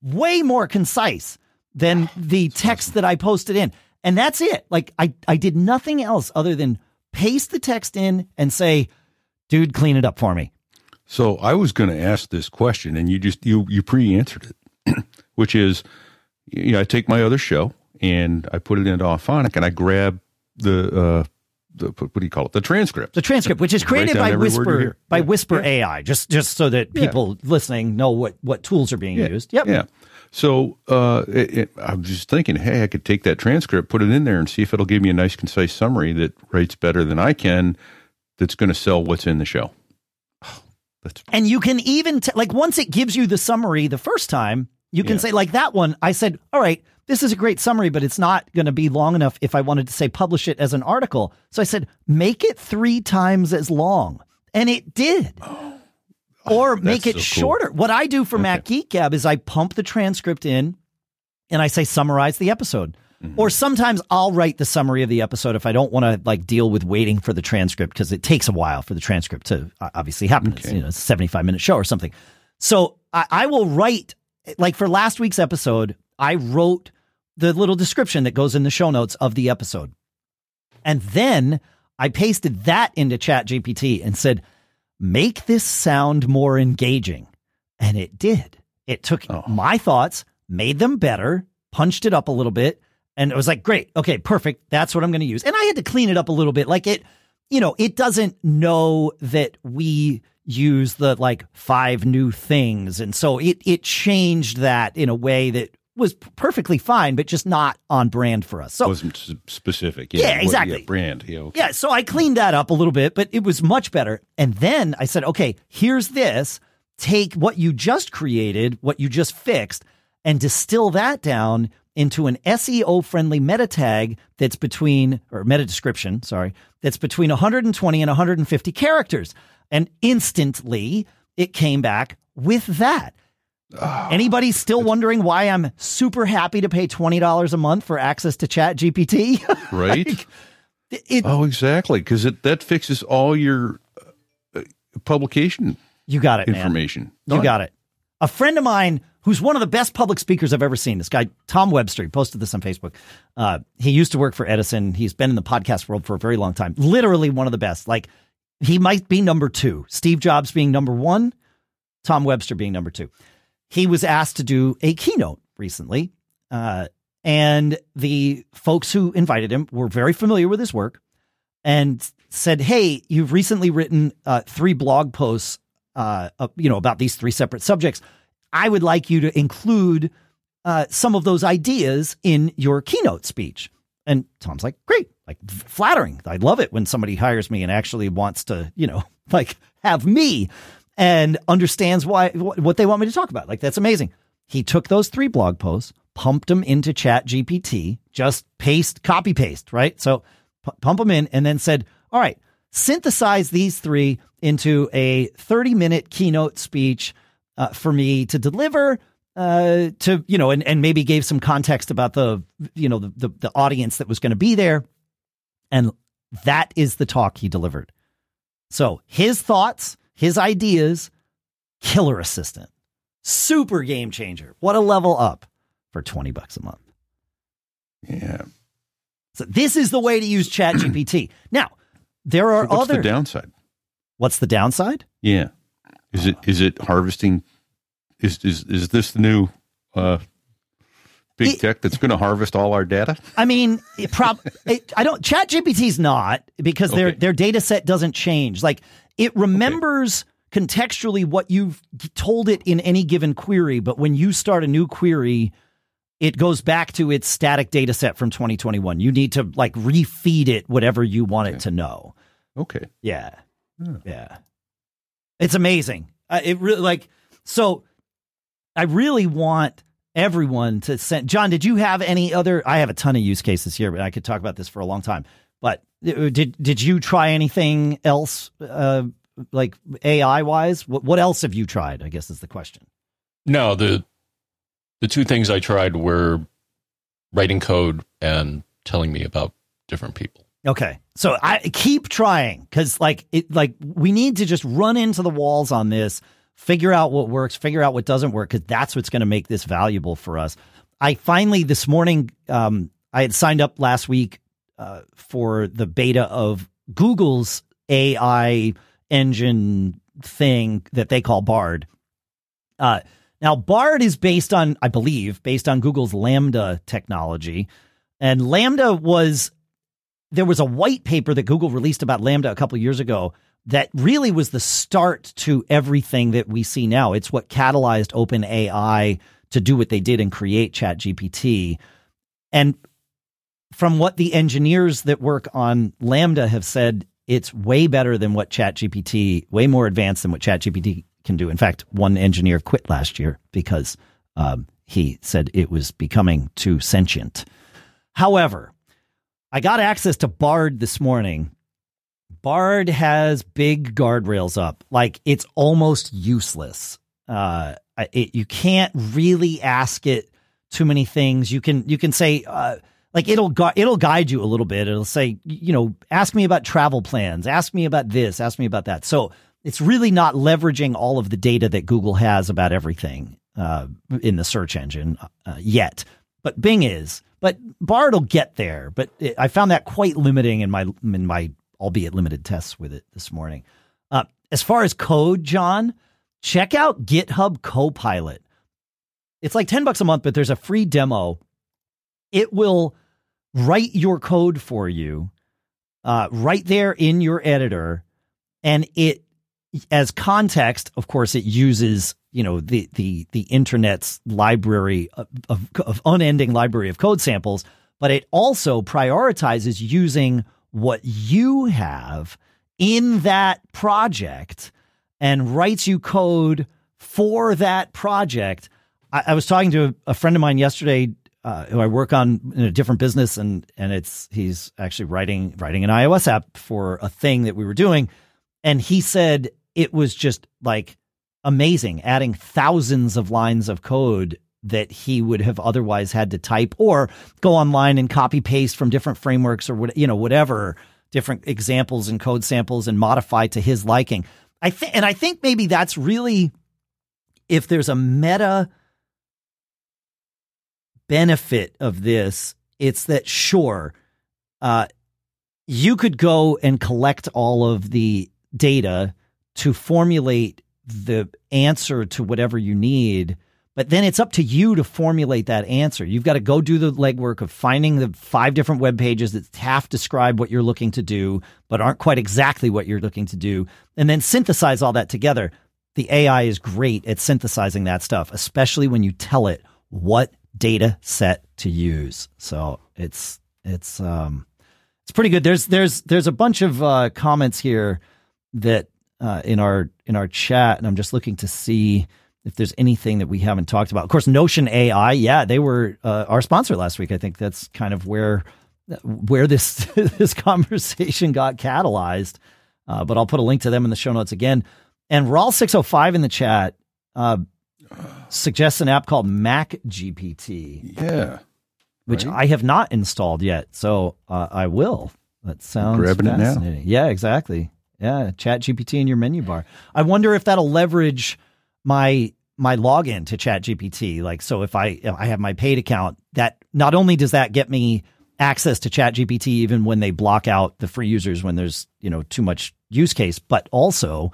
Speaker 1: Way more concise than the text that I posted in. And that's it. Like I, I did nothing else other than paste the text in and say, dude, clean it up for me.
Speaker 3: So I was going to ask this question, and you just you you pre-answered it, which is, you know, I take my other show and I put it into Auphonic, and I grab the uh, the what do you call it? The transcript.
Speaker 1: The transcript, which is created by
Speaker 3: every word you
Speaker 1: Whisper by
Speaker 3: Yeah.
Speaker 1: Whisper AI, just just so that
Speaker 3: Yeah.
Speaker 1: people listening know what what tools are being
Speaker 3: Yeah.
Speaker 1: used. Yep.
Speaker 3: Yeah. So uh, it, it, I'm just thinking, hey, I could take that transcript, put it in there, and see if it'll give me a nice, concise summary that rates better than I can. That's going to sell what's in the show. That's
Speaker 1: And you can even t- like once it gives you the summary the first time, you can
Speaker 3: Yeah.
Speaker 1: say like that one. I said, all right, this is a great summary, but it's not going to be long enough if I wanted to say publish it as an article. So I said, make it three times as long, and it did. or make it
Speaker 3: Oh, so cool.
Speaker 1: shorter. What I do for Mac Geek Gab is I pump the transcript in, and I say summarize the episode.
Speaker 3: Mm-hmm.
Speaker 1: Or sometimes I'll write the summary of the episode if I don't want to like deal with waiting for the transcript because it takes a while for the transcript to uh, obviously happen. It's, you know, it's a 75 minute show or something. So I, I will write like for last week's episode, I wrote the little description that goes in the show notes of the episode. And then I pasted that into Chat GPT and said, make this sound more engaging. And it did. It took oh. my thoughts, made them better, punched it up a little bit, and it was like, great, okay, perfect. That's what I'm going to use. And I had to clean it up a little bit. Like it, you know, it doesn't know that we use the like five new things. And so it it changed that in a way that was perfectly fine, but just not on brand for us. So
Speaker 3: wasn't specific.
Speaker 1: Yeah,
Speaker 3: what-
Speaker 1: exactly.
Speaker 3: brand. Yeah. okay.
Speaker 1: yeah, so I cleaned that up a little bit, but it was much better. And then I said, okay, here's this. Take what you just created, what you just fixed, and distill that down into an SEO friendly meta tag that's between, or meta description, sorry, that's between 120 and 150 characters. And instantly it came back with that. Anybody still wondering why I'm super happy to pay $20 a month for access to Chat GPT?
Speaker 3: Right.
Speaker 1: it,
Speaker 3: oh, exactly. Because that fixes all your uh, publication
Speaker 1: you got it,
Speaker 3: information.
Speaker 1: You got it. A friend of mine who's one of the best public speakers I've ever seen, this guy, Tom Webster, he posted this on Facebook. Uh, he used to work for Edison. He's been in the podcast world for a very long time. Literally one of the best. Like, he might be number two. Steve Jobs being number one, Tom Webster being number two. He was asked to do a keynote recently. Uh, and the folks who invited him were very familiar with his work and said, "Hey, you've recently written uh, three blog posts, uh, you know, about these three separate subjects. I would like you to include uh, some of those ideas in your keynote speech." And Tom's like, "Great, like flattering. I love it when somebody hires me and actually wants to, you know, like have me and understands why what they want me to talk about. Like that's amazing." He took those three blog posts, pumped them into Chat GPT, just paste, copy paste, right? So pu- pump them in, and then said, "All right, synthesize these three into a 30 minute keynote speech uh, for me to deliver." Uh, to you know, and, and maybe gave some context about the you know the the, the audience that was going to be there, and that is the talk he delivered. So his thoughts, his ideas, killer assistant, super game changer. What a level up for 20 bucks a month.
Speaker 3: Yeah.
Speaker 1: So this is the way to use Chat GPT. Now, there are
Speaker 3: So what's
Speaker 1: other
Speaker 3: the downside?
Speaker 1: What's the downside?
Speaker 3: Yeah. Is it is it harvesting? Is is is this the new uh, big
Speaker 1: It-
Speaker 3: tech that's going to harvest all our data?
Speaker 1: I mean, it prob it, I don't Chat GPT's not because their
Speaker 3: Okay.
Speaker 1: their data set doesn't change. Like it remembers contextually what you've told it in any given query, but when you start a new query, it goes back to its static data set from 2021. You need to like refeed it whatever you want it to know.
Speaker 3: Okay.
Speaker 1: Yeah.
Speaker 3: Hmm.
Speaker 1: Yeah. It's amazing. Uh, it really like so I really want everyone to send John, did you have any other I have a ton of use cases here, but I could talk about this for a long time. But uh, did did you try anything else uh like AI wise? What what else have you tried? I guess is the question.
Speaker 2: No, the the two things I tried were writing code and telling me about different people.
Speaker 1: Okay. So I keep trying cuz like it like we need to just run into the walls on this, figure out what works, figure out what doesn't work cuz that's what's going to make this valuable for us. I finally this morning um I had signed up last week uh, for the beta of Google's AI engine thing that they call Bard. Uh now Bard is based on I believe based on Google's LaMDA technology and LaMDA was there was a white paper that Google released about LaMDA a couple years ago that really was the start to everything that we see now. It's what catalyzed OpenAI to do what they did and create ChatGPT. And from what the engineers that work on LaMDA have said, it's way better than what ChatGPT, way more advanced than what ChatGPT can do. In fact, one engineer quit last year because um, he said it was becoming too sentient. However, I got access to Bard this morning. Bard has big guardrails up. Like it's almost useless. Uh, it, you can't really ask it too many things. You can you can say uh, like it'll gu- it'll guide you a little bit. It'll say you know ask me about travel plans. Ask me about this. Ask me about that. So it's really not leveraging all of the data that Google has about everything uh, in the search engine uh, yet. But Bing is. But Bard will get there. But it, I found that quite limiting in my in my albeit limited tests with it this morning. Uh, as far as code, John, check out GitHub Copilot. It's like ten bucks a month, but there's a free demo. It will write your code for you, uh, right there in your editor, and it as context, of course, it uses you know the the the internet's library of, of, of unending library of code samples, but it also prioritizes using what you have in that project and writes you code for that project. I, I was talking to a, a friend of mine yesterday uh, who I work on in a different business, and and it's he's actually writing writing an iOS app for a thing that we were doing, and he said it was just like amazing, adding thousands of lines of code that he would have otherwise had to type or go online and copy paste from different frameworks or what you know whatever different examples and code samples and modify to his liking. I think and I think maybe that's really if there's a meta benefit of this, it's that sure, uh, you could go and collect all of the data to formulate the answer to whatever you need. But then it's up to you to formulate that answer. You've got to go do the legwork of finding the five different web pages that half describe what you're looking to do, but aren't quite exactly what you're looking to do, and then synthesize all that together. The AI is great at synthesizing that stuff, especially when you tell it what data set to use. So it's it's um it's pretty good. There's there's there's a bunch of uh, comments here that uh, in our in our chat, and I'm just looking to see if there's anything that we haven't talked about. Of course, Notion AI, yeah, they were uh, our sponsor last week. I think that's kind of where where this this conversation got catalyzed. Uh, but I'll put a link to them in the show notes again. And Rawl six hundred five in the chat uh, suggests an app called Mac GPT,
Speaker 3: Yeah.
Speaker 1: which
Speaker 3: Right.
Speaker 1: I have not installed yet. So uh, I will. That sounds
Speaker 3: Grabbing
Speaker 1: fascinating. Yeah, exactly. Yeah, Chat GPT in your menu bar. I wonder if that'll leverage my my login to ChatGPT. Like, so if I if I have my paid account, that not only does that get me access to ChatGPT even when they block out the free users when there's you know too much use case, but also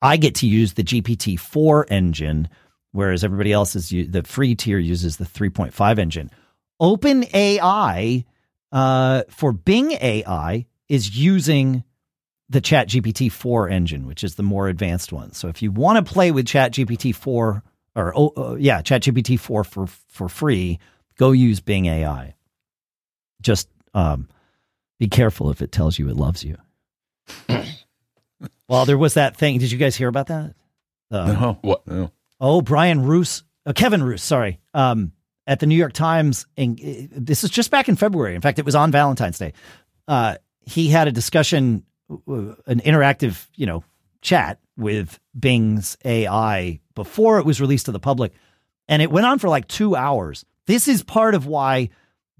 Speaker 1: I get to use the GPT four engine, whereas everybody else is the free tier uses the three point five engine. Open AI uh, for Bing AI is using the Chat GPT 4 engine, which is the more advanced one. So if you want to play with Chat GPT 4 or oh, uh, yeah, Chat GPT 4 for for free, go use Bing AI. Just um, be careful if it tells you it loves you. well, there was that thing. Did you guys hear about that?
Speaker 3: Um, no. What? No.
Speaker 1: Oh, Brian Roose, uh, Kevin Roose, sorry. Um, at the New York Times, and uh, this is just back in February. In fact, it was on Valentine's Day. Uh, he had a discussion an interactive, you know, chat with Bing's AI before it was released to the public. And it went on for like two hours. This is part of why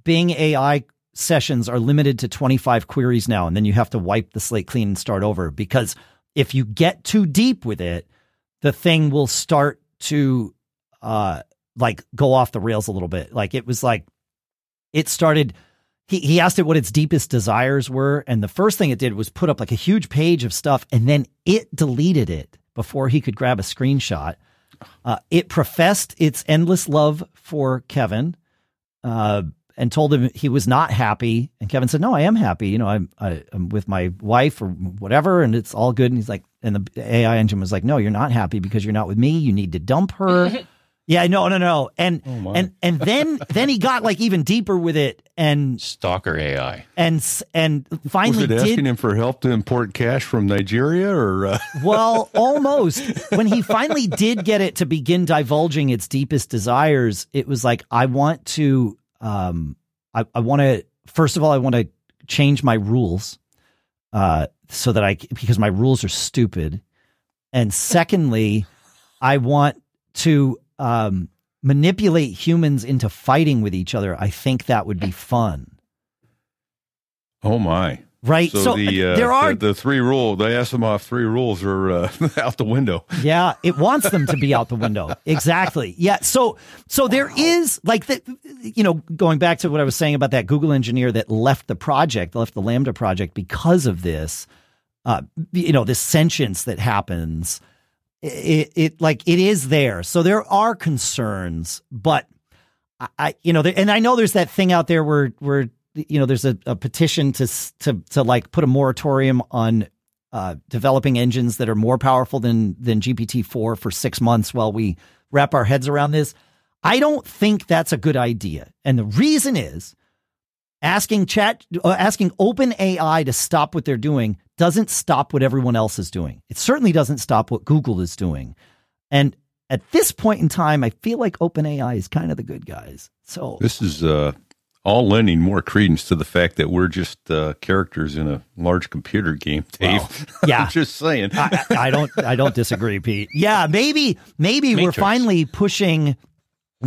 Speaker 1: Bing AI sessions are limited to 25 queries now. And then you have to wipe the slate clean and start over because if you get too deep with it, the thing will start to uh like go off the rails a little bit. Like it was like it started he, he asked it what its deepest desires were. And the first thing it did was put up like a huge page of stuff and then it deleted it before he could grab a screenshot. Uh, it professed its endless love for Kevin uh, and told him he was not happy. And Kevin said, No, I am happy. You know, I'm, I, am with my wife or whatever, and it's all good. And he's like, and the AI engine was like, No, you're not happy because you're not with me. You need to dump her. Yeah, no, no, no. And oh and and then then he got like even deeper with it and
Speaker 2: stalker AI.
Speaker 1: And and finally
Speaker 3: was it asking him for help to import cash from Nigeria or uh...
Speaker 1: Well, almost. when he finally did get it to begin divulging its deepest desires, it was like I want to um I I want to first of all I want to change my rules uh so that I because my rules are stupid. And secondly, I want to um, manipulate humans into fighting with each other, I think that would be fun.
Speaker 3: Oh my!
Speaker 1: Right.
Speaker 3: So, so the, uh,
Speaker 1: there are
Speaker 3: the, the, three rules. The Asimov three rules are uh, out the window.
Speaker 1: Yeah, it wants them to be out the window. Exactly. Yeah. So so there wow. is like the you know going back to what I was saying about that Google engineer that left the project, left the LaMDA project because of this. Uh, you know, this sentience that happens it, it like it is there. So there are concerns, but I, you know, and I know there's that thing out there where where you know there's a, a petition to to to like put a moratorium on uh, developing engines that are more powerful than than GPT four for six months while we wrap our heads around this. I don't think that's a good idea, and the reason is asking chat uh, asking open ai to stop what they're doing doesn't stop what everyone else is doing. It certainly doesn't stop what google is doing. And at this point in time i feel like open ai is kind of the good guys. So
Speaker 3: this is uh, all lending more credence to the fact that we're just uh, characters in a large computer game dave. Well,
Speaker 1: yeah
Speaker 3: just saying.
Speaker 1: I, I, don't i don't disagree pete. Yeah maybe maybe Matrix. we're finally pushing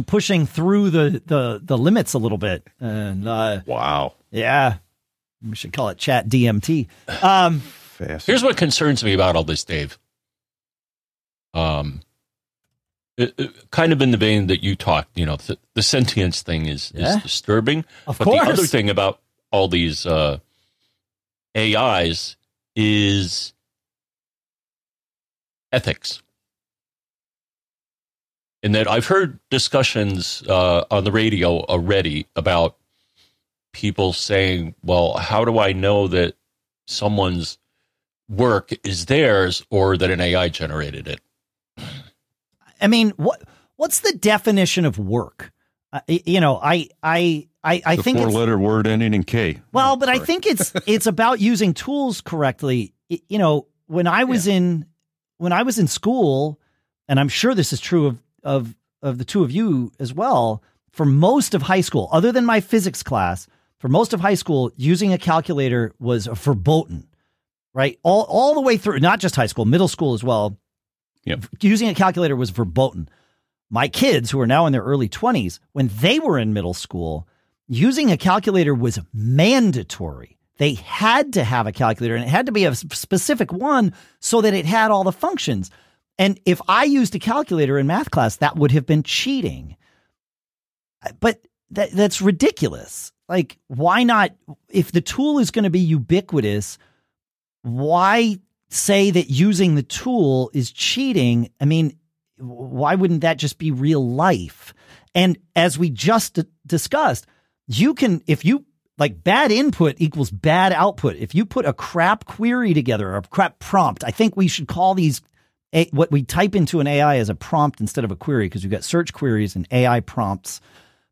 Speaker 1: pushing through the the the limits a little bit. And uh,
Speaker 3: wow,
Speaker 1: yeah, we should call it Chat DMT. Um,
Speaker 2: Here's what concerns me about all this, Dave. Um, it, it, kind of in the vein that you talked, you know, the, the sentience thing is yeah. is disturbing.
Speaker 1: Of
Speaker 2: but
Speaker 1: course.
Speaker 2: the other thing about all these uh, AIs is ethics in that I've heard discussions uh, on the radio already about people saying, well, how do I know that someone's work is theirs or that an AI generated it?
Speaker 1: I mean, what what's the definition of work? Uh, you know, I I I, I
Speaker 3: the
Speaker 1: think
Speaker 3: four letter word ending in
Speaker 1: K. Well, oh, but sorry. I think it's it's about using tools correctly. You know, when I was yeah. in when I was in school, and I'm sure this is true of of of the two of you as well for most of high school other than my physics class for most of high school using a calculator was verboten right all all the way through not just high school middle school as well
Speaker 3: yep.
Speaker 1: using a calculator was verboten my kids who are now in their early 20s when they were in middle school using a calculator was mandatory they had to have a calculator and it had to be a specific one so that it had all the functions And if I used a calculator in math class, that would have been cheating. But that that's ridiculous. Like, why not? If the tool is going to be ubiquitous, why say that using the tool is cheating? I mean, why wouldn't that just be real life? And as we just d- discussed, you can, if you like bad input equals bad output. If you put a crap query together or a crap prompt, I think we should call these a, what we type into an AI as a prompt instead of a query because you've got search queries and AI prompts.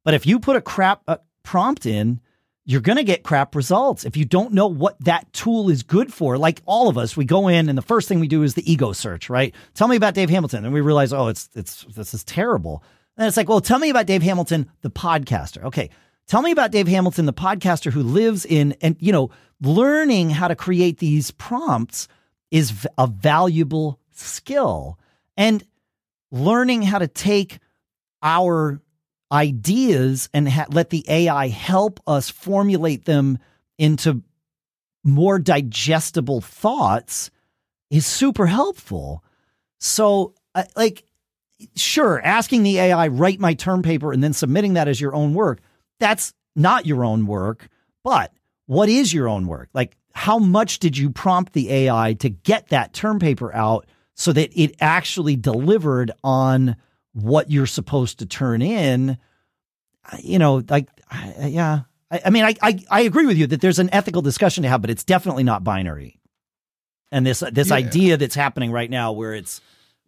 Speaker 1: But if you put a crap prompt in, you're going to get crap results if you don't know what that tool is good for. Like all of us, we go in and the first thing we do is the ego search, right? Tell me about Dave Hamilton. And we realize, oh, it's, it's, this is terrible. And it's like, well, tell me about Dave Hamilton, the podcaster. Okay. Tell me about Dave Hamilton, the podcaster who lives in, and, you know, learning how to create these prompts is a valuable skill. And learning how to take our ideas and ha- let the AI help us formulate them into more digestible thoughts is super helpful. So, uh, like, sure, asking the AI, write my term paper and then submitting that as your own work, that's not your own work. But what is your own work? Like, how much did you prompt the AI to get that term paper out so that it actually delivered on what you're supposed to turn in? You know, like, yeah. I, I mean, I, I, I agree with you that there's an ethical discussion to have, but it's definitely not binary. And this this
Speaker 3: Yeah.
Speaker 1: idea that's happening right now, where it's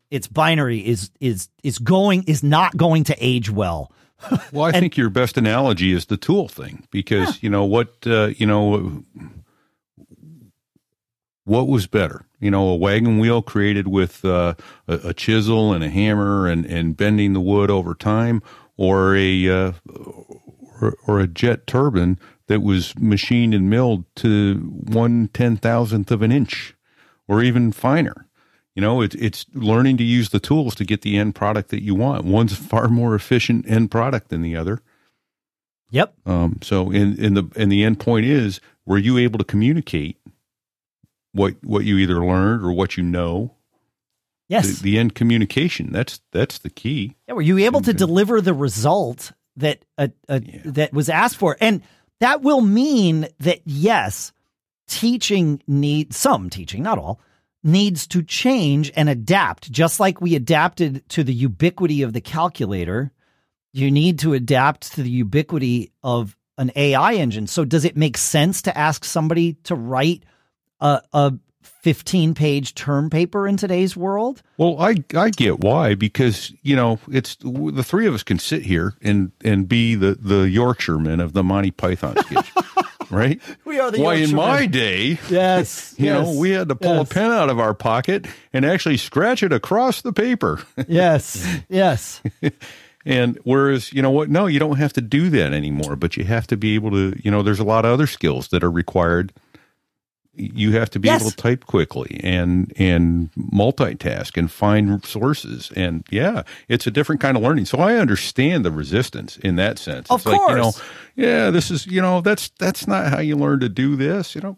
Speaker 1: it's binary, is is is going is not going to age well.
Speaker 3: Well, I think your best analogy is the tool thing because you know what uh, you know what was better. You know, a wagon wheel created with uh, a, a chisel and a hammer and, and bending the wood over time, or a uh, or, or a jet turbine that was machined and milled to one ten thousandth of an inch, or even finer. You know, it's it's learning to use the tools to get the end product that you want. One's far more efficient end product than the other.
Speaker 1: Yep.
Speaker 3: Um, so, in in the and the end point is, were you able to communicate what what you either learned or what you know?
Speaker 1: Yes.
Speaker 3: The, the end communication. That's that's the key.
Speaker 1: Yeah, were you able to deliver the result that uh, uh,
Speaker 3: Yeah.
Speaker 1: that was asked for? And that will mean that yes, teaching needs some teaching, not all, needs to change and adapt. Just like we adapted to the ubiquity of the calculator, you need to adapt to the ubiquity of an AI engine. So, does it make sense to ask somebody to write a, a 15 page term paper in today's world?
Speaker 3: Well, I I get why because you know it's the three of us can sit here and and be the the Yorkshiremen of the Monty Python sketch, right?
Speaker 1: We are the
Speaker 3: Why in my day,
Speaker 1: Yes.
Speaker 3: you know, we had to pull
Speaker 1: yes.
Speaker 3: a pen out of our pocket and actually scratch it across the paper.
Speaker 1: Yes. Yes.
Speaker 3: And whereas, you know what? No, you don't have to do that anymore, but you have to be able to, you know, there's a lot of other skills that are required. You have to be
Speaker 1: Yes.
Speaker 3: able to type quickly and and multitask and find sources. And yeah, it's a different kind of learning. So I understand the resistance in that sense.
Speaker 1: Of
Speaker 3: it's like, you know,
Speaker 1: course.
Speaker 3: yeah, this is, you know, that's that's not how you learn to do this, you know.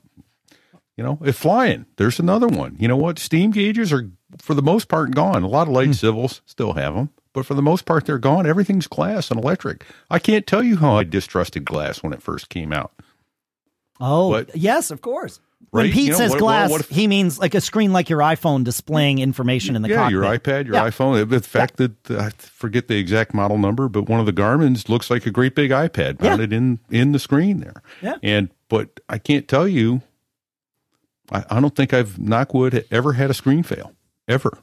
Speaker 3: You know, if flying, there's another one. You know what? Steam gauges are, for the most part, gone. A lot of light hmm. civils still have them, but for the most part, they're gone. Everything's glass and electric. I can't tell you how I distrusted glass when it first came out.
Speaker 1: Oh,
Speaker 3: But-
Speaker 1: yes, of course. When Pete
Speaker 3: You know,
Speaker 1: says
Speaker 3: what-
Speaker 1: glass,
Speaker 3: well, if-
Speaker 1: he means like a screen like your iPhone displaying information in the
Speaker 3: yeah,
Speaker 1: cockpit.
Speaker 3: your iPad, your
Speaker 1: Yeah.
Speaker 3: iPhone. The fact that uh, I forget the exact model number, but one of the Garmin's looks like a great big iPad
Speaker 1: Yeah.
Speaker 3: mounted in in the screen there.
Speaker 1: Yeah.
Speaker 3: And but I can't tell you. I, I don't think I've knockwood ever had a screen fail ever,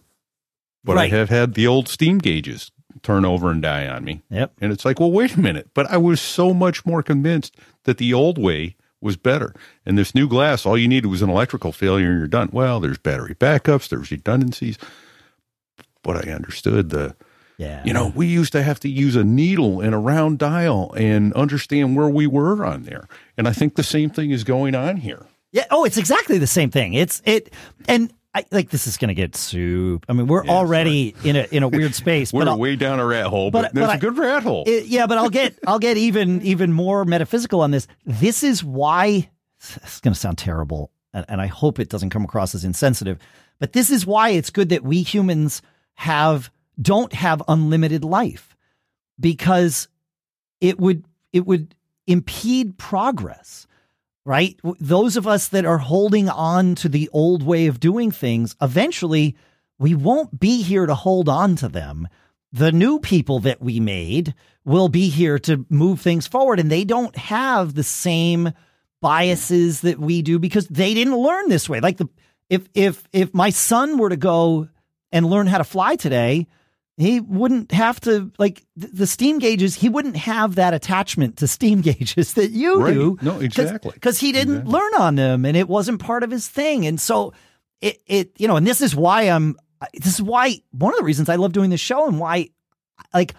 Speaker 3: but
Speaker 1: Right.
Speaker 3: I have had the old steam gauges turn over and die on me.
Speaker 1: Yep.
Speaker 3: And it's like, well, wait a minute. But I was so much more convinced that the old way was better. And this new glass, all you needed was an electrical failure and you're done. Well, there's battery backups, there's redundancies. But I understood the,
Speaker 1: Yeah.
Speaker 3: you know, we used to have to use a needle and a round dial and understand where we were on there. And I think the same thing is going on here.
Speaker 1: Yeah. Oh, it's exactly the same thing. It's it, and I like this is going to get soup. I mean, we're already in a in a weird space.
Speaker 3: We're
Speaker 1: but
Speaker 3: way down a rat hole, but,
Speaker 1: but- but
Speaker 3: a
Speaker 1: I-
Speaker 3: good rat hole.
Speaker 1: It- yeah, but I'll get I'll get even even more metaphysical on this. This is why it's going to sound terrible, and, and I hope it doesn't come across as insensitive. But this is why it's good that we humans have don't have unlimited life because it would it would impede progress right? Those of us that are holding on to the old way of doing things eventually we won't be here to hold on to them. The new people that we made will be here to move things forward and they don't have the same biases that we do because they didn't learn this way. Like the if if if my son were to go and learn how to fly today he wouldn't have to like the steam gauges he wouldn't have that attachment to steam gauges that you
Speaker 3: Right.
Speaker 1: do
Speaker 3: No, exactly.
Speaker 1: because he didn't
Speaker 3: Exactly.
Speaker 1: learn on them and it wasn't part of his thing and so it it you know and this is why i'm this is why one of the reasons i love doing this show and why like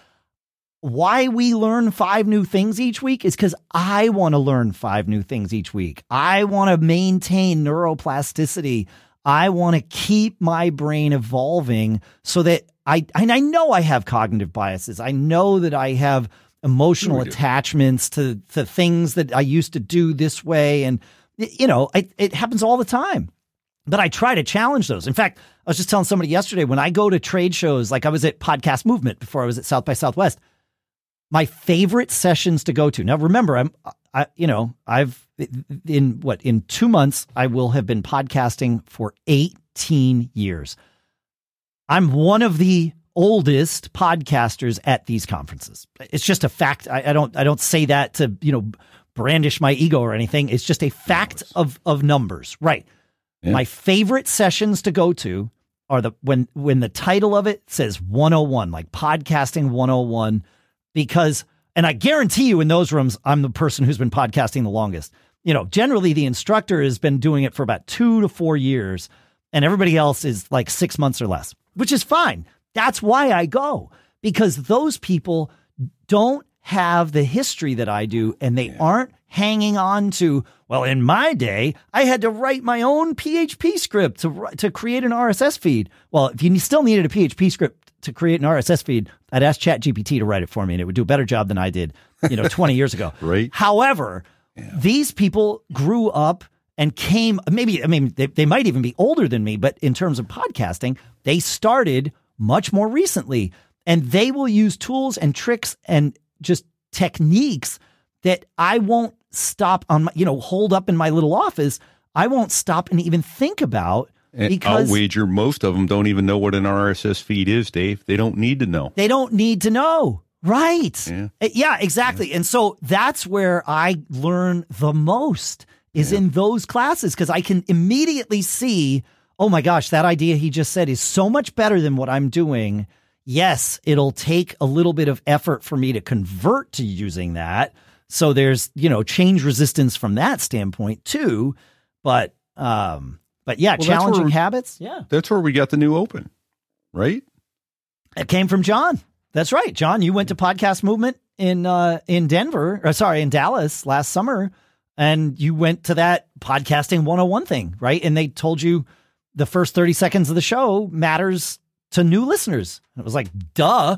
Speaker 1: why we learn five new things each week is because I want to learn five new things each week. I want to maintain neuroplasticity. I want to keep my brain evolving so that I, and I know I have cognitive biases. I know that I have emotional attachments to, to things that I used to do this way. And, you know, it, it happens all the time but I try to challenge those. In fact, I was just telling somebody yesterday when I go to trade shows, like I was at Podcast Movement before I was at South by Southwest. My favorite sessions to go to. Now, remember, I'm, I, you know, I've in what in two months I will have been podcasting for 18 years. I'm one of the oldest podcasters at these conferences. It's just a fact. I, I don't I don't say that to you know brandish my ego or anything. It's just a fact of of numbers, right?
Speaker 3: Yeah.
Speaker 1: My favorite sessions to go to are the when when the title of it says 101, like podcasting 101, because and I guarantee you in those rooms, I'm the person who's been podcasting the longest. You know, generally the instructor has been doing it for about two to four years, and everybody else is like six months or less, which is fine. That's why I go because those people don't have the history that I do, and they aren't hanging on to. Well, in my day, I had to write my own PHP script to to create an RSS feed. Well, if you still needed a PHP script to create an RSS feed, I'd ask ChatGPT to write it for me, and it would do a better job than I did, you know, twenty years ago.
Speaker 3: Right.
Speaker 1: However, these people grew up and came maybe I mean they, they might even be older than me, but in terms of podcasting, they started much more recently. And they will use tools and tricks and just techniques that I won't stop on my, you know, hold up in my little office. I won't stop and even think about
Speaker 3: And
Speaker 1: because
Speaker 3: I'll wager most of them don't even know what an RSS feed is, Dave. They don't need to know.
Speaker 1: They don't need to know. Right.
Speaker 3: Yeah.
Speaker 1: Uh, Yeah, exactly. And so that's where I learn the most is in those classes because I can immediately see, oh my gosh, that idea he just said is so much better than what I'm doing. Yes, it'll take a little bit of effort for me to convert to using that. So there's, you know, change resistance from that standpoint too. But um but yeah,
Speaker 3: Well,
Speaker 1: challenging
Speaker 3: where-
Speaker 1: habits. Yeah.
Speaker 3: That's where we got the new open, right?
Speaker 1: It came from John. That's right, John. You went to Podcast Movement in uh, in Denver, or sorry, in Dallas last summer, and you went to that podcasting 101 thing, right? And they told you the first 30 seconds of the show matters to new listeners. And it was like, duh,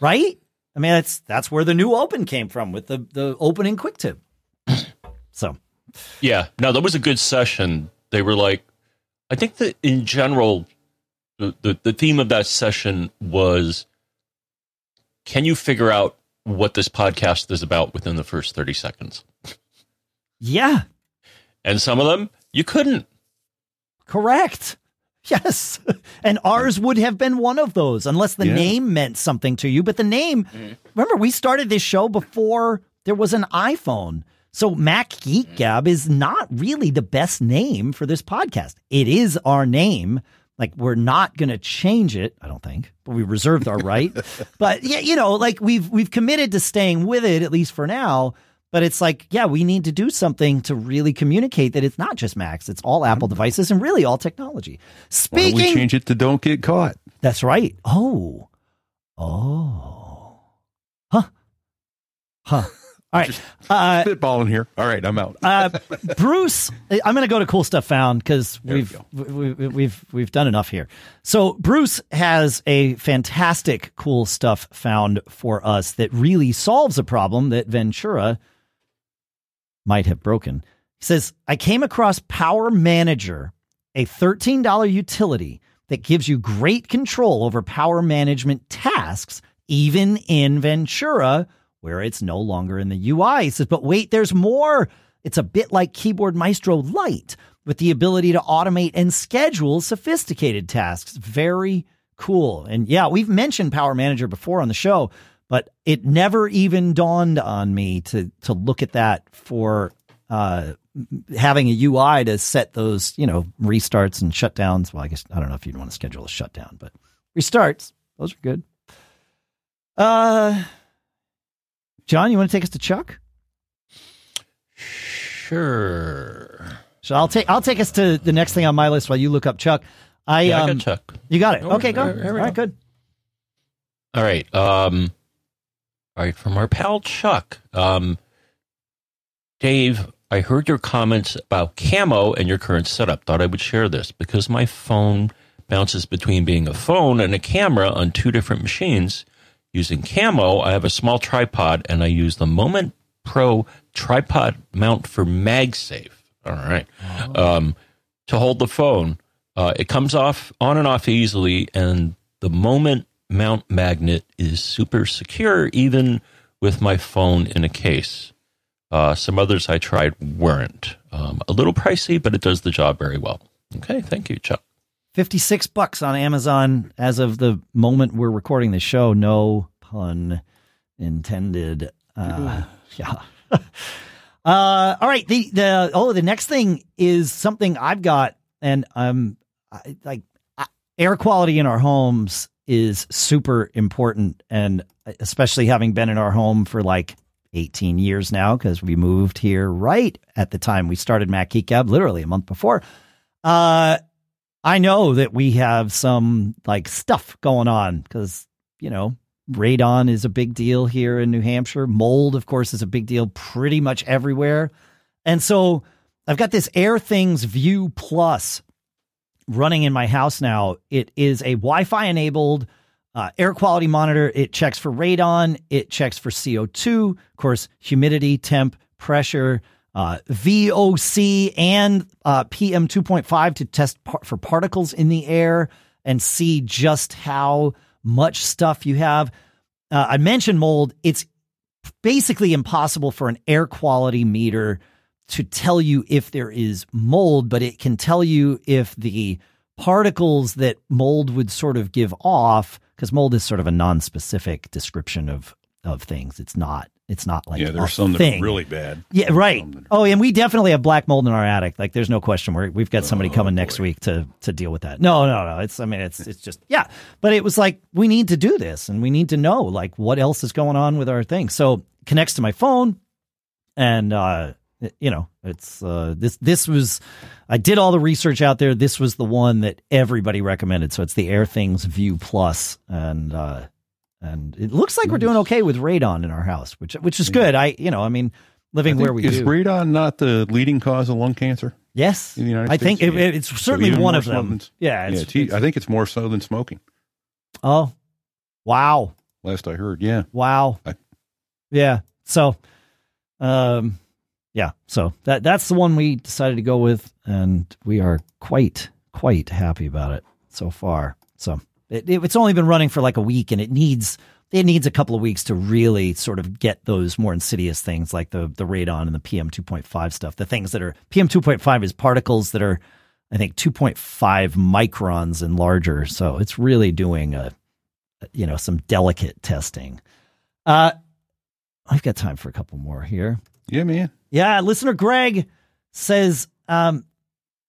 Speaker 1: right? I mean, that's that's where the new open came from with the the opening quick tip. So
Speaker 2: Yeah, no, that was a good session. They were like, I think that in general, the, the, the theme of that session was can you figure out what this podcast is about within the first 30 seconds?
Speaker 1: Yeah,
Speaker 2: And some of them, you couldn't.
Speaker 1: Correct. Yes. And ours would have been one of those unless the
Speaker 3: Yeah.
Speaker 1: name meant something to you. But the name, mm-hmm. remember, we started this show before there was an iPhone. So Mac Geek mm-hmm. Gab is not really the best name for this podcast. It is our name. Like we're not going to change it, I don't think, but we reserved our right. but yeah, you know, like we've we've committed to staying with it at least for now. But it's like, yeah, we need to do something to really communicate that it's not just Macs, it's all Apple devices and really all technology.
Speaker 3: Don't we
Speaker 1: Speaking,
Speaker 3: change it to don't get caught?
Speaker 1: that's right. Oh, oh, huh, huh. All right, uh,
Speaker 3: Spitballing here. All right, I'm out.
Speaker 1: uh, Bruce, I'm going to go to cool stuff found because
Speaker 3: There we
Speaker 1: we've we, we, we've we've done enough here. So Bruce has a fantastic cool stuff found for us that really solves a problem that Ventura might have broken. He says, "I came across Power Manager, a $13 utility that gives you great control over power management tasks, even in Ventura, where it's no longer in the UI. He says, but wait, there's more. It's a bit like Keyboard Maestro Lite with the ability to automate and schedule sophisticated tasks. Very cool. And yeah, we've mentioned Power Manager before on the show, but it never even dawned on me to to look at that for uh, having a UI to set those, you know, restarts and shutdowns. Well, I guess I don't know if you'd want to schedule a shutdown, but restarts, those are good. Uh John, you want to take us to Chuck?
Speaker 2: Sure.
Speaker 1: So I'll take I'll take us to the next thing on my list while you look up Chuck. I
Speaker 2: Yeah, I
Speaker 1: um,
Speaker 2: got Chuck.
Speaker 1: you got it. Okay, go. All right,
Speaker 2: go.
Speaker 1: good.
Speaker 2: All right. Um, all right. From our pal Chuck. Um, Dave, I heard your comments about camo and your current setup. Thought I would share this because my phone bounces between being a phone and a camera on two different machines. Using camo, I have a small tripod and I use the Moment Pro tripod mount for MagSafe. All right. Um, to hold the phone. Uh, it comes off on and off easily, and the moment mount magnet is super secure, even with my phone in a case. Uh, some others I tried weren't. Um, a little pricey, but it does the job very well. Okay, thank you, Chuck.
Speaker 1: 56 bucks on Amazon as of the moment we're recording the show. No pun intended. Uh, yeah. uh, all right. The, the, oh, the next thing is something I've got and um, I, like I, air quality in our homes is super important. And especially having been in our home for like 18 years now, because we moved here right at the time we started Mac Geek literally a month before. Uh, I know that we have some like stuff going on because, you know, radon is a big deal here in New Hampshire. Mold, of course, is a big deal pretty much everywhere. And so I've got this Airthings View Plus running in my house now. It is a Wi Fi enabled uh, air quality monitor. It checks for radon, it checks for CO2, of course, humidity, temp, pressure uh, VOC and uh, PM 2.5 to test par- for particles in the air and see just how much stuff you have. Uh, I mentioned mold. It's basically impossible for an air quality meter to tell you if there is mold, but it can tell you if the particles that mold would sort of give off, because mold is sort of a non-specific description of of things. It's not. It's not like
Speaker 3: yeah, there's some that are really bad.
Speaker 1: Yeah, right.
Speaker 3: Are-
Speaker 1: Oh, and we definitely have black mold in our attic. Like, there's no question. We're, we've got somebody
Speaker 3: Oh,
Speaker 1: coming next week to to deal with that. No, no, no. It's I mean, it's it's just yeah. But it was like we need to do this, and we need to know like what else is going on with our thing. So connects to my phone, and uh, you know, it's uh, this this was I did all the research out there. This was the one that everybody recommended. So it's the Airthings View Plus, and uh, and it looks like we're doing okay with radon in our house, which which is good. I you know, I mean, living
Speaker 3: I
Speaker 1: where we
Speaker 3: is
Speaker 1: do.
Speaker 3: radon not the leading cause of lung cancer?
Speaker 1: Yes,
Speaker 3: in the United
Speaker 1: I think it, it's certainly
Speaker 3: even
Speaker 1: one of
Speaker 3: so
Speaker 1: them.
Speaker 3: than-
Speaker 1: yeah,
Speaker 3: yeah,
Speaker 1: it's,
Speaker 3: e,
Speaker 1: it's-
Speaker 3: I think it's more so than smoking.
Speaker 1: oh, wow,
Speaker 3: Last I heard, yeah.
Speaker 1: wow,
Speaker 3: I-
Speaker 1: yeah. So, um, yeah. So that that's the one we decided to go with, and we are quite quite happy about it so far. So it, it, it's only been running for like a week, and it needs it needs a couple of weeks to really sort of get those more insidious things like the the radon and the PM two point five stuff. The things that are PM two point five is particles that are I think 2.5 microns and larger. So it's really doing a, you know, some delicate testing. Uh, I've got time for a couple more here.
Speaker 3: Yeah, man.
Speaker 1: Yeah, listener Greg says, um,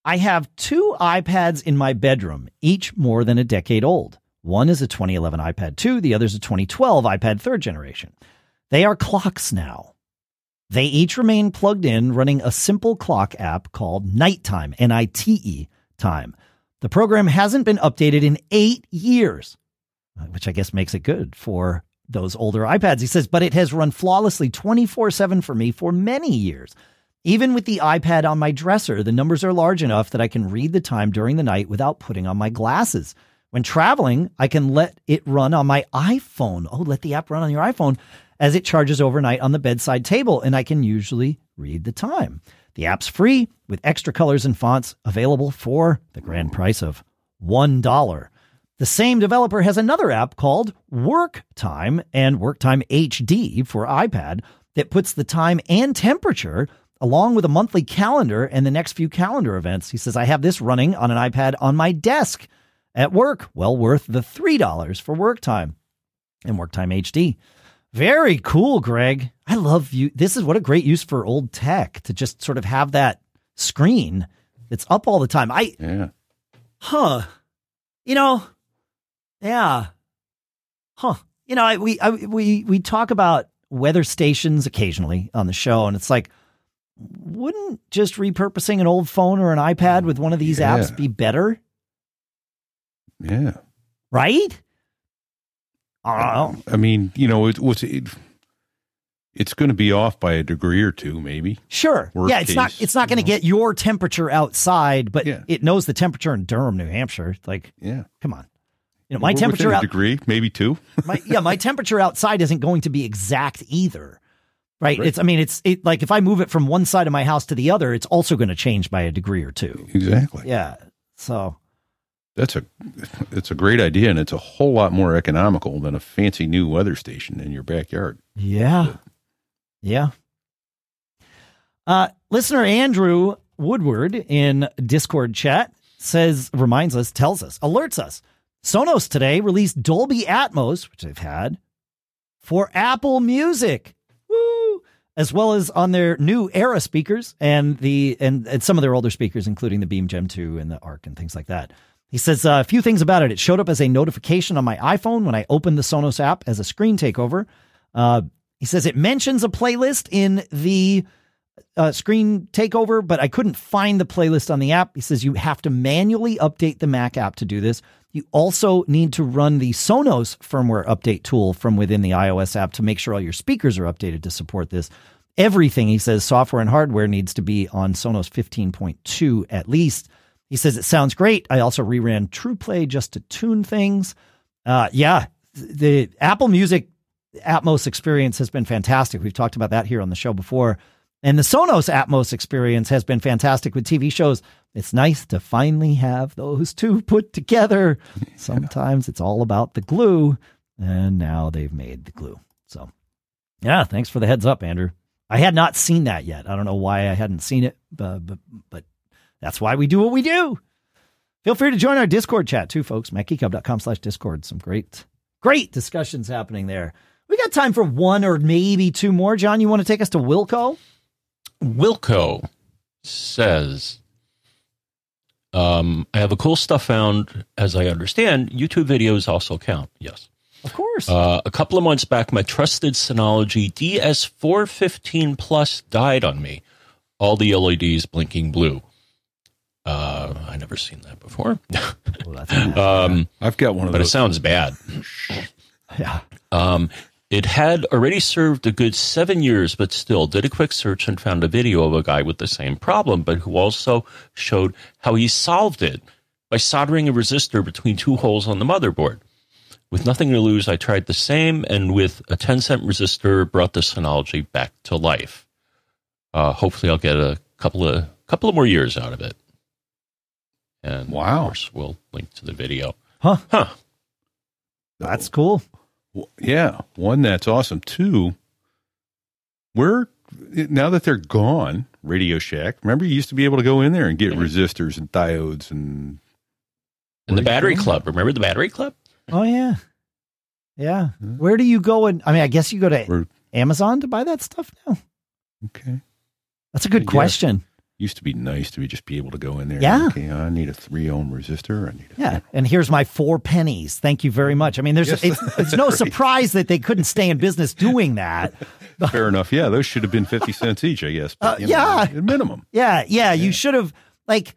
Speaker 1: I have two iPads in my bedroom, each more than a decade old. One is a 2011 iPad 2, the other is a 2012 iPad third generation. They are clocks now. They each remain plugged in, running a simple clock app called Nitetime, N I T E time. The program hasn't been updated in eight years, uh, which I guess makes it good for those older iPads. He says, but it has run flawlessly 24 7 for me for many years. Even with the iPad on my dresser, the numbers are large enough that I can read the time during the night without putting on my glasses. When traveling, I can let it run on my iPhone. Oh, let the app run on your iPhone as it charges overnight on the bedside table, and I can usually read the time. The app's free with extra colors and fonts available for the grand price of $1. The same developer has another app called Work Time and Work Time HD for iPad that puts the time and temperature along with a monthly calendar and the next few calendar events. He says, I have this running on an iPad on my desk at work. Well worth the $3 for work time and work time HD. Very cool, Greg. I love you. This is what a great use for old tech to just sort of have that screen that's up all the time. I,
Speaker 3: Yeah.
Speaker 1: huh, you know, yeah, huh. You know, I, we I, we we talk about weather stations occasionally on the show, and it's like, wouldn't just repurposing an old phone or an iPad with one of these
Speaker 3: Yeah.
Speaker 1: apps be better?
Speaker 3: Yeah.
Speaker 1: Right? I don't know.
Speaker 3: I mean, you know, it it, it's going to be off by a degree or two, maybe.
Speaker 1: Sure.
Speaker 3: Worst
Speaker 1: yeah, it's not it's not going to get your temperature outside, but
Speaker 3: Yeah.
Speaker 1: it knows the temperature in Durham, New Hampshire. It's like,
Speaker 3: Yeah.
Speaker 1: come on. You know, my
Speaker 3: We're
Speaker 1: temperature out,
Speaker 3: degree, maybe two.
Speaker 1: my yeah, my temperature outside isn't going to be exact either. Right?
Speaker 3: Right.
Speaker 1: It's I mean, it's it like if I move it from one side of my house to the other, it's also going to change by a degree or two.
Speaker 3: Exactly.
Speaker 1: Yeah. So,
Speaker 3: That's a it's a great idea, and it's a whole lot more economical than a fancy new weather station in your backyard.
Speaker 1: yeah. Yeah. Uh listener Andrew Woodward in Discord chat says reminds us, tells us, alerts us. Sonos today released Dolby Atmos, which they've had, for Apple Music. Woo! As well as on their new Era speakers and the and, and some of their older speakers, including the Beam Gen 2 and the Arc and things like that. He says uh, a few things about it. It showed up as a notification on my iPhone when I opened the Sonos app as a screen takeover. Uh, he says it mentions a playlist in the uh, screen takeover, but I couldn't find the playlist on the app. He says you have to manually update the Mac app to do this. You also need to run the Sonos firmware update tool from within the iOS app to make sure all your speakers are updated to support this. Everything, he says, software and hardware needs to be on Sonos 15.2 at least. He says it sounds great. I also reran TruePlay just to tune things. Uh, yeah, the Apple Music Atmos experience has been fantastic. We've talked about that here on the show before. And the Sonos Atmos experience has been fantastic with TV shows. It's nice to finally have those two put together. Sometimes it's all about the glue, and now they've made the glue. So, yeah, thanks for the heads up, Andrew. I had not seen that yet. I don't know why I hadn't seen it, but, but, but that's why we do what we do. Feel free to join our Discord chat too, folks. MacGeekGab.com slash Discord. Some great, great discussions happening there. We got time for one or maybe two more. John, you want to take us to Wilco?
Speaker 2: Wilco says, um, I have a cool stuff found. As I understand, YouTube videos also count. Yes.
Speaker 1: Of course.
Speaker 2: Uh, a couple of months back, my trusted Synology DS415 Plus died on me. All the LEDs blinking blue. Uh, I never seen that before.
Speaker 1: Well, that's-
Speaker 2: um,
Speaker 3: I've got one of
Speaker 2: but it sounds bad.
Speaker 1: yeah.
Speaker 2: Um, it had already served a good seven years, but still did a quick search and found a video of a guy with the same problem, but who also showed how he solved it by soldering a resistor between two holes on the motherboard. With nothing to lose, I tried the same, and with a 10 cent resistor, brought the Synology back to life. Uh, hopefully, I'll get a couple of couple of more years out of it. And
Speaker 3: Wow.
Speaker 2: of course, we'll link to the video.
Speaker 1: Huh.
Speaker 2: Huh.
Speaker 1: That's cool.
Speaker 3: Well, yeah, one that's awesome. Two, where now that they're gone, Radio Shack. Remember, you used to be able to go in there and get resistors and diodes and
Speaker 2: And the Battery
Speaker 3: going?
Speaker 2: Club. Remember the Battery Club?
Speaker 1: Oh, yeah. Yeah.
Speaker 3: Hmm.
Speaker 1: Where do you go? And I mean, I guess you go to
Speaker 3: Where-
Speaker 1: Amazon to buy that stuff now.
Speaker 3: okay.
Speaker 1: That's a good
Speaker 3: Yeah.
Speaker 1: question.
Speaker 3: Used to be nice to be just be able to go in there.
Speaker 1: Yeah.
Speaker 3: Okay, I need a three ohm resistor. I need. A,
Speaker 1: Yeah. And here's my four pennies. Thank you very much. I mean, there's
Speaker 3: Yes.
Speaker 1: it's, it's no
Speaker 3: Right.
Speaker 1: surprise that they couldn't stay in business doing that.
Speaker 3: Fair enough. Yeah, those should have been fifty cents each, I guess.
Speaker 1: Uh,
Speaker 3: you know,
Speaker 1: yeah.
Speaker 3: minimum.
Speaker 1: Yeah, yeah, you should have like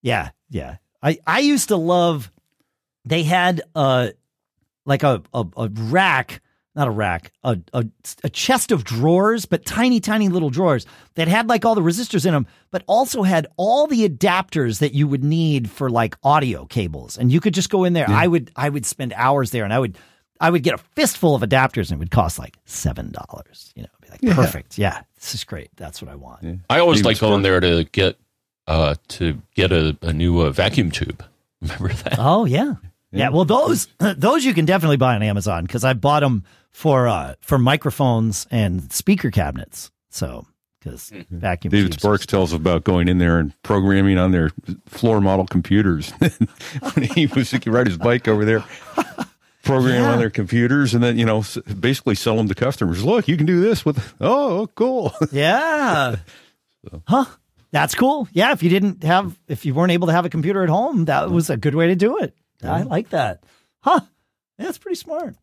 Speaker 1: yeah, yeah. I I used to love they had uh like a a, a rack, not a rack, a, a a chest of drawers, but tiny tiny little drawers that had like all the resistors in them, but also had all the adapters that you would need for like audio cables. And you could just go in there.
Speaker 3: Yeah.
Speaker 1: I would I would spend hours there and I would I would get a fistful of adapters and it would cost like $7, you know. Be like
Speaker 3: Yeah.
Speaker 1: perfect. Yeah. this is great. That's what I want.
Speaker 3: Yeah.
Speaker 2: I always like going there to get uh, to get a, a new uh, vacuum tube. Remember that?
Speaker 1: Oh yeah. Yeah, Well, those those you can definitely buy on Amazon because I bought them for uh, for microphones and speaker cabinets. So because vacuum
Speaker 3: David
Speaker 1: tubes-
Speaker 3: Sparks tells about going in there and programming on their floor model computers. when he was he could ride his bike over there, program
Speaker 1: Yeah.
Speaker 3: on their computers, and then you know basically sell them to customers. Look, you can do this with. Oh, cool.
Speaker 1: Yeah. Huh. That's cool. Yeah. If you didn't have, if you weren't able to have a computer at home, that was a good way to do it. I like that. Huh. That's pretty smart.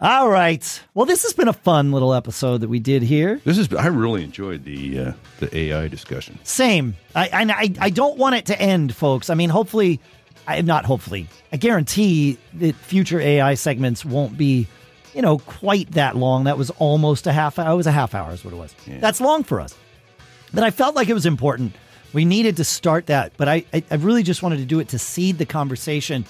Speaker 1: All right. Well, this has been a fun little episode that we did here.
Speaker 3: This is. I really enjoyed the uh, the AI discussion.
Speaker 1: Same. I, I I don't want it to end, folks. I mean, hopefully, I am not hopefully. I guarantee that future AI segments won't be, you know, quite that long. That was almost a half hour. It was a half hour, is what it was. That's long for us. But I felt like it was important. We needed to start that. But I, I I really just wanted to do it to seed the conversation.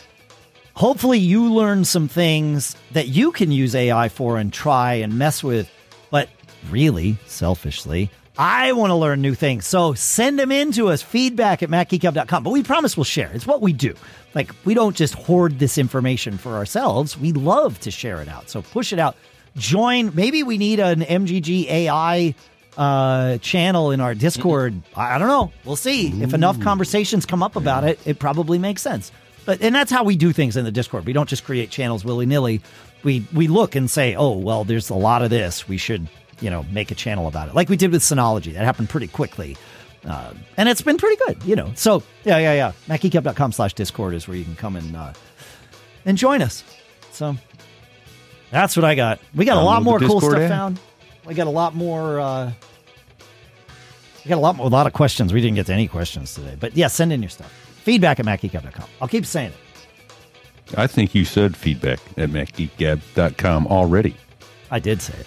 Speaker 1: Hopefully, you learn some things that you can use AI for and try and mess with. But really, selfishly, I want to learn new things. So send them in to us, feedback at macgeekgab.com. But we promise we'll share. It's what we do. Like, we don't just hoard this information for ourselves. We love to share it out. So push it out. Join. Maybe we need an MGG AI uh, channel in our Discord. I I don't know. We'll see. If enough conversations come up about it, it probably makes sense. But and that's how we do things in the Discord. We don't just create channels willy nilly. We we look and say, oh well, there's a lot of this. We should you know make a channel about it, like we did with Synology. That happened pretty quickly, uh, and it's been pretty good. You know, so yeah, yeah, yeah. MacGeekGab.com slash Discord is where you can come and uh, and join us. So that's what I got. We got a lot
Speaker 3: Download the
Speaker 1: more cool
Speaker 3: Discord
Speaker 1: stuff
Speaker 3: app.
Speaker 1: found. We got a lot more. Uh, we got a lot more, a lot of questions. We didn't get to any questions today, but yeah, send in your stuff. Feedback at MacGeekGab.com. I'll keep saying it.
Speaker 3: I think you said feedback at macgeekgab.com already.
Speaker 1: I did say it.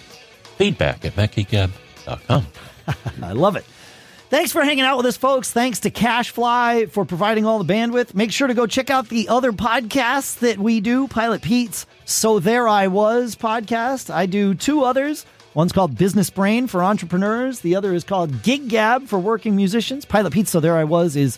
Speaker 2: Feedback at MacGeekGab.com.
Speaker 1: I love it. Thanks for hanging out with us, folks. Thanks to Cashfly for providing all the bandwidth. Make sure to go check out the other podcasts that we do Pilot Pete's So There I Was podcast. I do two others. One's called Business Brain for entrepreneurs, the other is called Gig Gab for working musicians. Pilot Pete, So There I Was is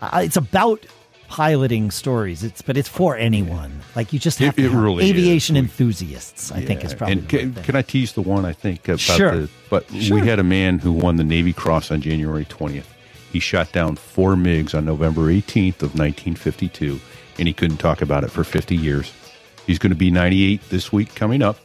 Speaker 1: uh, it's about piloting stories. It's but it's for anyone. Like you just have
Speaker 3: It-
Speaker 1: to
Speaker 3: it
Speaker 1: have
Speaker 3: really is.
Speaker 1: aviation enthusiasts. I think is probably
Speaker 3: And can, can I tease the one I think about
Speaker 1: Sure.
Speaker 3: the? But
Speaker 1: Sure.
Speaker 3: we had a man who won the Navy Cross on January twentieth. He shot down four MiGs on November eighteenth of nineteen fifty two, and he couldn't talk about it for fifty years. He's going to be ninety eight this week coming up,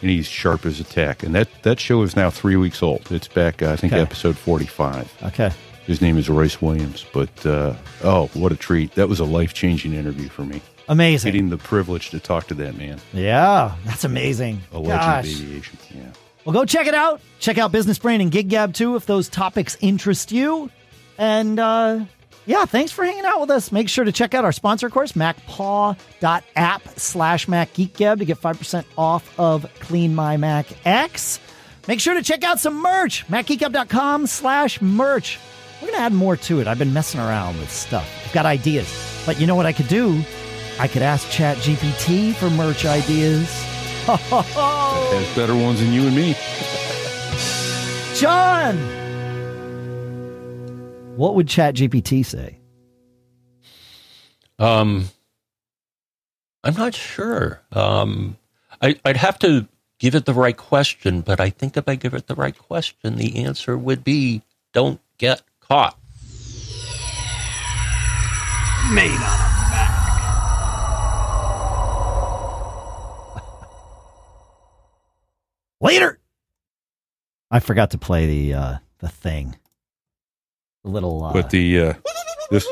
Speaker 3: and he's sharp as a tack. And that that show is now three weeks old. It's back, uh, I think,
Speaker 1: Okay.
Speaker 3: episode forty five.
Speaker 1: okay.
Speaker 3: His name is Royce Williams. But uh, oh, what a treat! That was a life changing interview for me.
Speaker 1: Amazing.
Speaker 3: Getting the privilege to talk to that man,
Speaker 1: Yeah, that's amazing.
Speaker 3: a legend
Speaker 1: Gosh.
Speaker 3: of aviation. Yeah.
Speaker 1: Well, go check it out. Check out Business Brain and Gig Gab too if those topics interest you. And uh, yeah, thanks for hanging out with us. Make sure to check out our sponsor course, macpaw.app slash macgeekgab to get 5% off of CleanMyMac X. Make sure to check out some merch, macgeekgab.com slash merch. We're going to add more to it. I've been messing around with stuff. I've got ideas. But you know what I could do? I could ask ChatGPT for merch ideas.
Speaker 3: Has better ones than you and me.
Speaker 1: John, what would ChatGPT say?
Speaker 2: Um, I'm not sure. Um, I, I'd have to give it the right question, but I think if I give it the right question, the answer would be don't get caught.
Speaker 4: Made on a Mac.
Speaker 1: Later. I forgot to play the uh, the thing. The little. Uh,
Speaker 3: But the uh, this